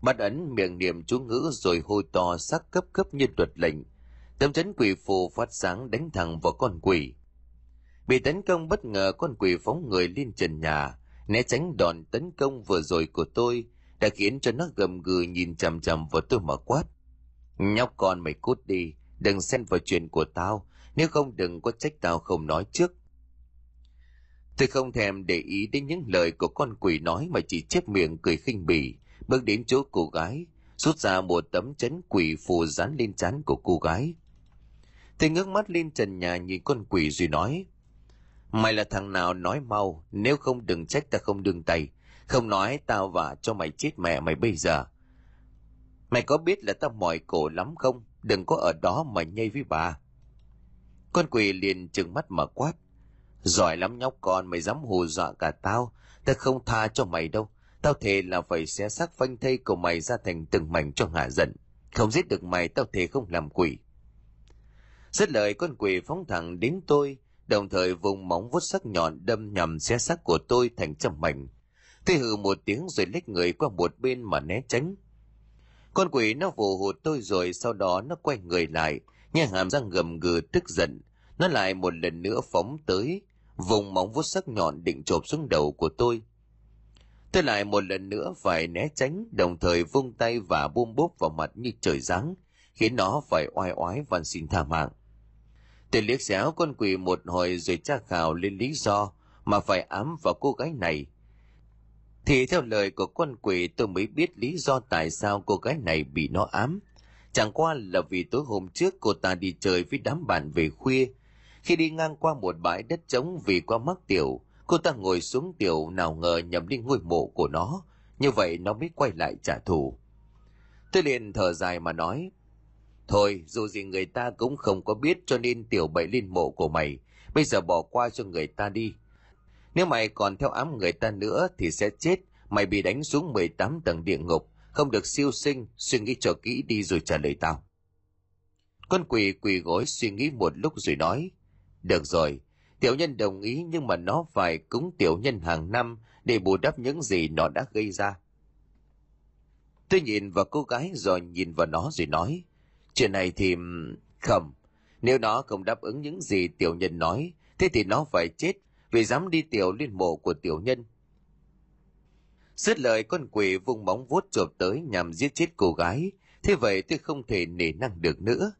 Mặt ấn miệng niệm chú ngữ rồi hôi to sắc cấp cấp như luật lệnh. Tấm chấn quỷ phù phát sáng đánh thẳng vào con quỷ. Bị tấn công bất ngờ con quỷ phóng người lên trần nhà, né tránh đòn tấn công vừa rồi của tôi đã khiến cho nó gầm gừ nhìn chằm chằm vào tôi mà quát. Nhóc con mày cút đi, đừng xen vào chuyện của tao, nếu không đừng có trách tao không nói trước. Tôi không thèm để ý đến những lời của con quỷ nói mà chỉ chép miệng cười khinh bỉ, bước đến chỗ cô gái, rút ra một tấm chấn quỷ phù dán lên trán của cô gái. Tôi ngước mắt lên trần nhà nhìn con quỷ rồi nói, Mày là thằng nào nói mau, nếu không đừng trách ta không đương tay. Không nói tao vả cho mày chết mẹ mày bây giờ. Mày có biết là tao mỏi cổ lắm không? Đừng có ở đó mà nhây với bà. Con quỷ liền trừng mắt mà quát. Giỏi lắm nhóc con, mày dám hù dọa cả tao. tao không tha cho mày đâu. Tao thề là phải xé xác phanh thây của mày ra thành từng mảnh cho hạ giận. Không giết được mày, tao thề không làm quỷ. Rất lời con quỷ phóng thẳng đến tôi, đồng thời vùng móng vuốt sắc nhọn đâm nhằm xé xác của tôi thành trăm mảnh. Tôi hừ một tiếng rồi lách người qua một bên mà né tránh. Con quỷ nó vồ hụt tôi rồi sau đó nó quay người lại, nghe hàm răng gầm gừ tức giận. Nó lại một lần nữa phóng tới, vùng móng vuốt sắc nhọn định chộp xuống đầu của tôi. Tôi lại một lần nữa phải né tránh, đồng thời vung tay và buông bốp vào mặt như trời giáng, khiến nó phải oai oái van xin tha mạng. Tôi liếc xéo con quỷ một hồi rồi tra khảo lên lý do mà phải ám vào cô gái này. Thì theo lời của con quỷ tôi mới biết lý do tại sao cô gái này bị nó ám. Chẳng qua là vì tối hôm trước cô ta đi chơi với đám bạn về khuya. Khi đi ngang qua một bãi đất trống vì qua mắc tiểu, cô ta ngồi xuống tiểu nào ngờ nhầm đi ngôi mộ của nó. Như vậy nó mới quay lại trả thù. Tôi liền thở dài mà nói, Thôi, dù gì người ta cũng không có biết cho nên tiểu bậy lên mộ của mày. Bây giờ bỏ qua cho người ta đi. Nếu mày còn theo ám người ta nữa thì sẽ chết. Mày bị đánh xuống 18 tầng địa ngục. Không được siêu sinh, suy nghĩ cho kỹ đi rồi trả lời tao. Con quỷ quỳ gối suy nghĩ một lúc rồi nói. Được rồi, tiểu nhân đồng ý nhưng mà nó phải cúng tiểu nhân hàng năm để bù đắp những gì nó đã gây ra. Tôi nhìn vào cô gái rồi nhìn vào nó rồi nói. Chuyện này thì... Không. Nếu nó không đáp ứng những gì tiểu nhân nói, thế thì nó phải chết vì dám đi tiểu liên mộ của tiểu nhân. Dứt lời con quỷ vung móng vuốt chộp tới nhằm giết chết cô gái, thế vậy tôi không thể nể năng được nữa.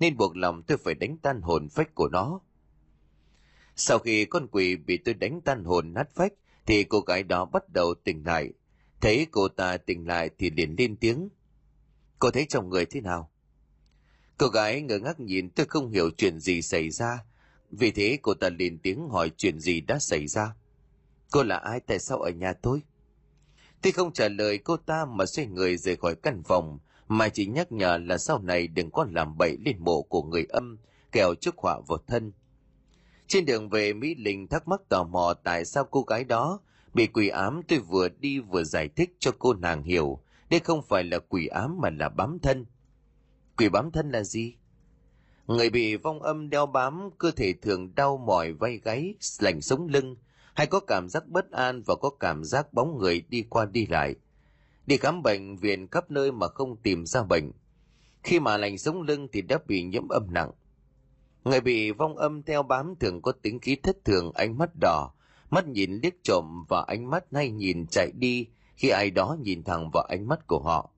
Nên buộc lòng tôi phải đánh tan hồn phách của nó. Sau khi con quỷ bị tôi đánh tan hồn nát phách, thì cô gái đó bắt đầu tỉnh lại. Thấy cô ta tỉnh lại thì liền lên tiếng. Cô thấy chồng người thế nào? Cô gái ngơ ngác nhìn tôi không hiểu chuyện gì xảy ra. Vì thế cô ta lên tiếng hỏi chuyện gì đã xảy ra. Cô là ai tại sao ở nhà tôi? Tuy không trả lời cô ta mà xoay người rời khỏi căn phòng, mà chỉ nhắc nhở là sau này đừng có làm bậy lên mộ của người âm, kẻo trước họa vào thân. Trên đường về Mỹ Linh thắc mắc tò mò tại sao cô gái đó bị quỷ ám tôi vừa đi vừa giải thích cho cô nàng hiểu. Đây không phải là quỷ ám mà là bám thân. Quỷ bám thân là gì? Người bị vong âm đeo bám, cơ thể thường đau mỏi vai gáy, lạnh sống lưng, hay có cảm giác bất an và có cảm giác bóng người đi qua đi lại. Đi khám bệnh viện khắp nơi mà không tìm ra bệnh. Khi mà lạnh sống lưng thì đã bị nhiễm âm nặng. Người bị vong âm theo bám thường có tính khí thất thường, ánh mắt đỏ, mắt nhìn liếc trộm và ánh mắt hay nhìn chạy đi khi ai đó nhìn thẳng vào ánh mắt của họ.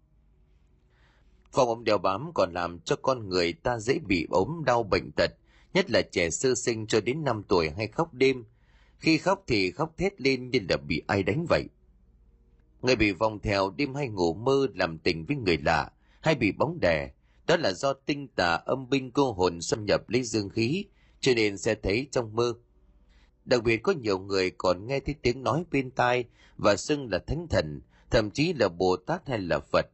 Vòng ống đeo bám còn làm cho con người ta dễ bị ốm đau bệnh tật, nhất là trẻ sơ sinh cho đến 5 tuổi hay khóc đêm. Khi khóc thì khóc thét lên như là bị ai đánh vậy. Người bị vòng theo đêm hay ngủ mơ làm tình với người lạ, hay bị bóng đè, đó là do tinh tà âm binh cô hồn xâm nhập lấy dương khí, cho nên sẽ thấy trong mơ. Đặc biệt có nhiều người còn nghe thấy tiếng nói bên tai và xưng là thánh thần, thậm chí là Bồ Tát hay là Phật.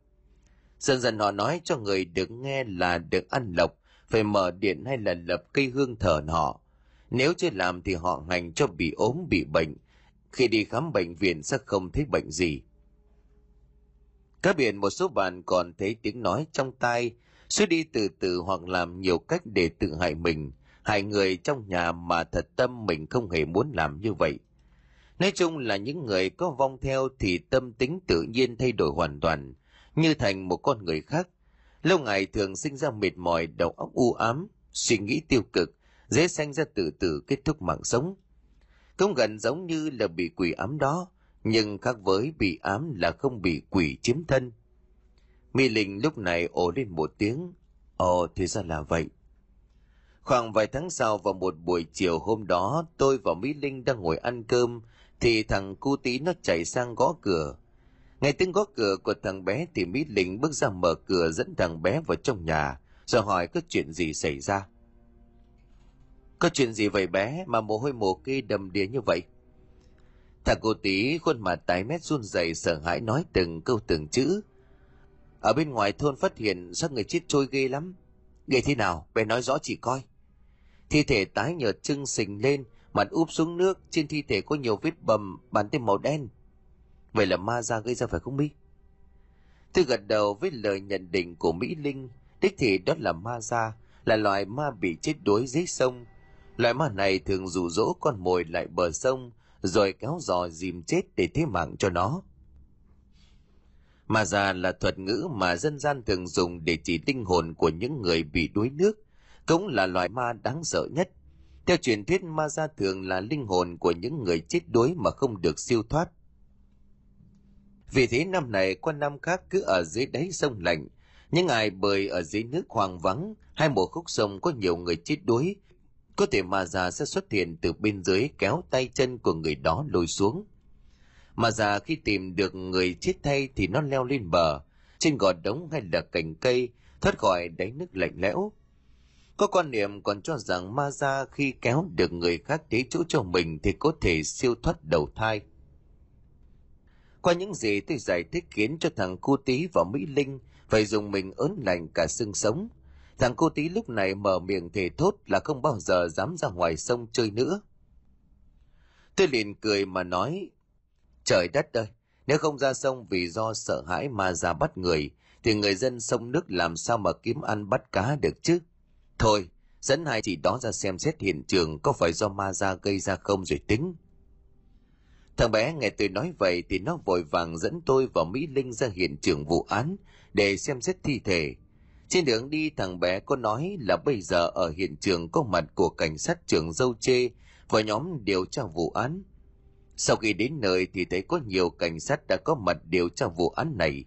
Dần dần họ nói cho người được nghe là được ăn lộc, phải mở điện hay là lập cây hương thờ họ. Nếu chưa làm thì họ hành cho bị ốm bị bệnh. Khi đi khám bệnh viện sẽ không thấy bệnh gì. các biển một số bạn còn thấy tiếng nói trong tai, suy đi từ từ hoặc làm nhiều cách để tự hại mình, hại người trong nhà mà thật tâm mình không hề muốn làm như vậy. Nói chung là những người có vong theo thì tâm tính tự nhiên thay đổi hoàn toàn, như thành một con người khác. Lâu ngày thường sinh ra mệt mỏi, đầu óc u ám, suy nghĩ tiêu cực, dễ sanh ra tự tử kết thúc mạng sống. Cũng gần giống như là bị quỷ ám đó, nhưng khác với bị ám là không bị quỷ chiếm thân. Mi Linh lúc này ồ lên một tiếng, ồ thì ra là vậy. Khoảng vài tháng sau vào một buổi chiều hôm đó, tôi và Mỹ Linh đang ngồi ăn cơm, thì thằng cu tí nó chạy sang gõ cửa. Nghe tiếng gõ cửa của thằng bé thì Mỹ Linh bước ra mở cửa dẫn thằng bé vào trong nhà, rồi hỏi có chuyện gì xảy ra. Có chuyện gì vậy bé mà mồ hôi mồ kê đầm đìa như vậy? Thằng cô tí khuôn mặt tái mét run rẩy sợ hãi nói từng câu từng chữ. Ở bên ngoài thôn phát hiện xác người chết trôi ghê lắm. Ghê thế nào? Bé nói rõ chỉ coi. Thi thể tái nhợt trưng sình lên, mặt úp xuống nước, trên thi thể có nhiều vết bầm, bàn tay màu đen. Vậy là ma ra gây ra phải không Mỹ? Tôi gật đầu với lời nhận định của Mỹ Linh, đích thì đó là ma ra, là loài ma bị chết đuối dưới sông. Loài ma này thường rủ dỗ con mồi lại bờ sông, rồi kéo dò dìm chết để thế mạng cho nó. Ma già là thuật ngữ mà dân gian thường dùng để chỉ linh hồn của những người bị đuối nước, cũng là loài ma đáng sợ nhất. Theo truyền thuyết ma gia thường là linh hồn của những người chết đuối mà không được siêu thoát. Vì thế năm này qua năm khác cứ ở dưới đáy sông lạnh, những ai bơi ở dưới nước hoang vắng hay một khúc sông có nhiều người chết đuối có thể ma già sẽ xuất hiện từ bên dưới kéo tay chân của người đó lôi xuống. Mà già khi tìm được người chết thay thì nó leo lên bờ, trên gò đống hay là cành cây, thoát khỏi đáy nước lạnh lẽo. Có quan niệm còn cho rằng ma ra khi kéo được người khác đến chỗ cho mình thì có thể siêu thoát đầu thai. Qua những gì tôi giải thích khiến cho thằng cu tí và Mỹ Linh phải dùng mình ớn lành cả xương sống – Thằng cô tí lúc này mở miệng thề thốt là không bao giờ dám ra ngoài sông chơi nữa. Tôi liền cười mà nói, trời đất ơi, nếu không ra sông vì do sợ hãi mà ra bắt người, thì người dân sông nước làm sao mà kiếm ăn bắt cá được chứ? Thôi, dẫn hai chị đó ra xem xét hiện trường có phải do ma ra gây ra không rồi tính. Thằng bé nghe tôi nói vậy thì nó vội vàng dẫn tôi và Mỹ Linh ra hiện trường vụ án để xem xét thi thể trên đường đi thằng bé có nói là bây giờ ở hiện trường có mặt của cảnh sát trưởng dâu chê và nhóm điều tra vụ án. Sau khi đến nơi thì thấy có nhiều cảnh sát đã có mặt điều tra vụ án này.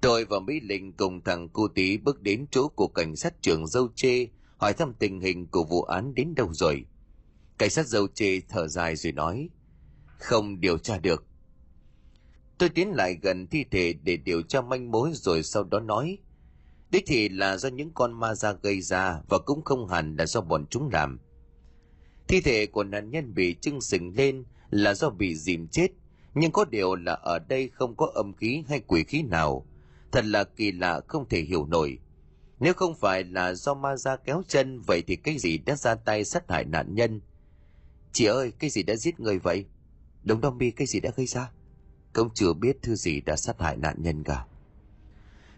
Tôi và Mỹ Linh cùng thằng cu tí bước đến chỗ của cảnh sát trưởng dâu chê hỏi thăm tình hình của vụ án đến đâu rồi. Cảnh sát dâu chê thở dài rồi nói, không điều tra được. Tôi tiến lại gần thi thể để điều tra manh mối rồi sau đó nói, Đích thì là do những con ma da gây ra và cũng không hẳn là do bọn chúng làm. Thi thể của nạn nhân bị trưng sình lên là do bị dìm chết, nhưng có điều là ở đây không có âm khí hay quỷ khí nào. Thật là kỳ lạ không thể hiểu nổi. Nếu không phải là do ma da kéo chân, vậy thì cái gì đã ra tay sát hại nạn nhân? Chị ơi, cái gì đã giết người vậy? Đống Đông Bi cái gì đã gây ra? Công chưa biết thứ gì đã sát hại nạn nhân cả.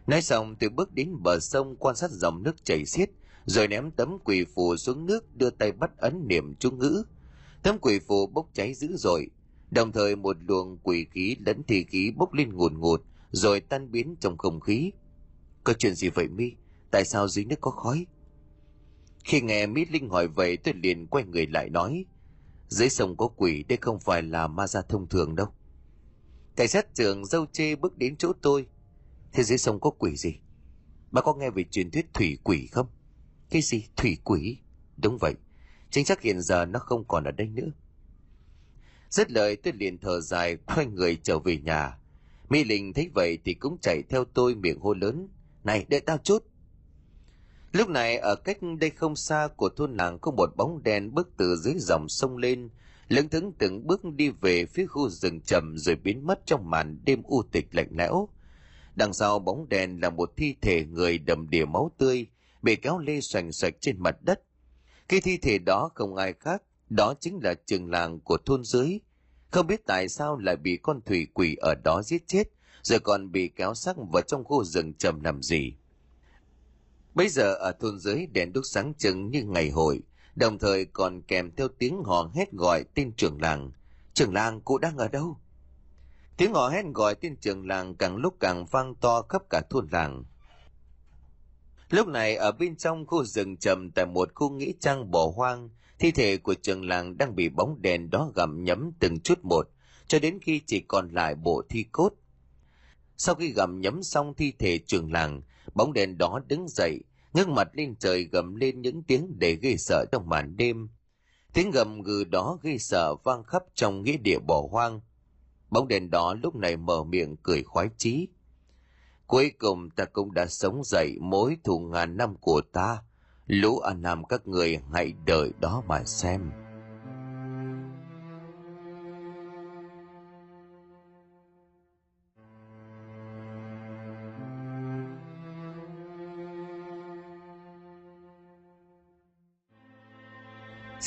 Nói xong tôi bước đến bờ sông quan sát dòng nước chảy xiết, rồi ném tấm quỷ phù xuống nước đưa tay bắt ấn niệm chú ngữ. Tấm quỷ phù bốc cháy dữ dội, đồng thời một luồng quỷ khí lẫn thi khí bốc lên ngùn ngụt, rồi tan biến trong không khí. Có chuyện gì vậy mi? Tại sao dưới nước có khói? Khi nghe Mỹ Linh hỏi vậy tôi liền quay người lại nói dưới sông có quỷ, đây không phải là ma gia thông thường đâu Cảnh sát trưởng dâu chê bước đến chỗ tôi Thế dưới sông có quỷ gì? Bà có nghe về truyền thuyết thủy quỷ không? Cái gì? Thủy quỷ? Đúng vậy. Chính xác hiện giờ nó không còn ở đây nữa. Rất lời, tôi liền thở dài, quay người trở về nhà. Mỹ Linh thấy vậy thì cũng chạy theo tôi miệng hô lớn. Này, đợi tao chút. Lúc này ở cách đây không xa của thôn làng có một bóng đen bước từ dưới dòng sông lên, lững thững từng bước đi về phía khu rừng trầm rồi biến mất trong màn đêm u tịch lạnh lẽo. Đằng sau bóng đèn là một thi thể người đầm đìa máu tươi, bị kéo lê xoành xoạch trên mặt đất. Cái thi thể đó không ai khác, đó chính là trường làng của thôn dưới. Không biết tại sao lại bị con thủy quỷ ở đó giết chết, rồi còn bị kéo sắc vào trong khu rừng trầm nằm gì. Bây giờ ở thôn dưới đèn đúc sáng trưng như ngày hội, đồng thời còn kèm theo tiếng hò hét gọi tên trưởng làng. Trưởng làng cụ đang ở đâu? Tiếng hò hét gọi tên trưởng làng càng lúc càng vang to khắp cả thôn làng. Lúc này ở bên trong khu rừng trầm tại một khu nghĩa trang bỏ hoang, thi thể của trường làng đang bị bóng đèn đó gặm nhấm từng chút một, cho đến khi chỉ còn lại bộ thi cốt. Sau khi gặm nhấm xong thi thể trường làng, bóng đèn đó đứng dậy, ngước mặt lên trời gầm lên những tiếng để gây sợ trong màn đêm. Tiếng gầm gừ đó gây sợ vang khắp trong nghĩa địa bỏ hoang. Bóng đèn đó lúc này mở miệng cười khoái chí. Cuối cùng ta cũng đã sống dậy mối thù ngàn năm của ta. Lũ An Nam các người hãy đợi đó mà xem.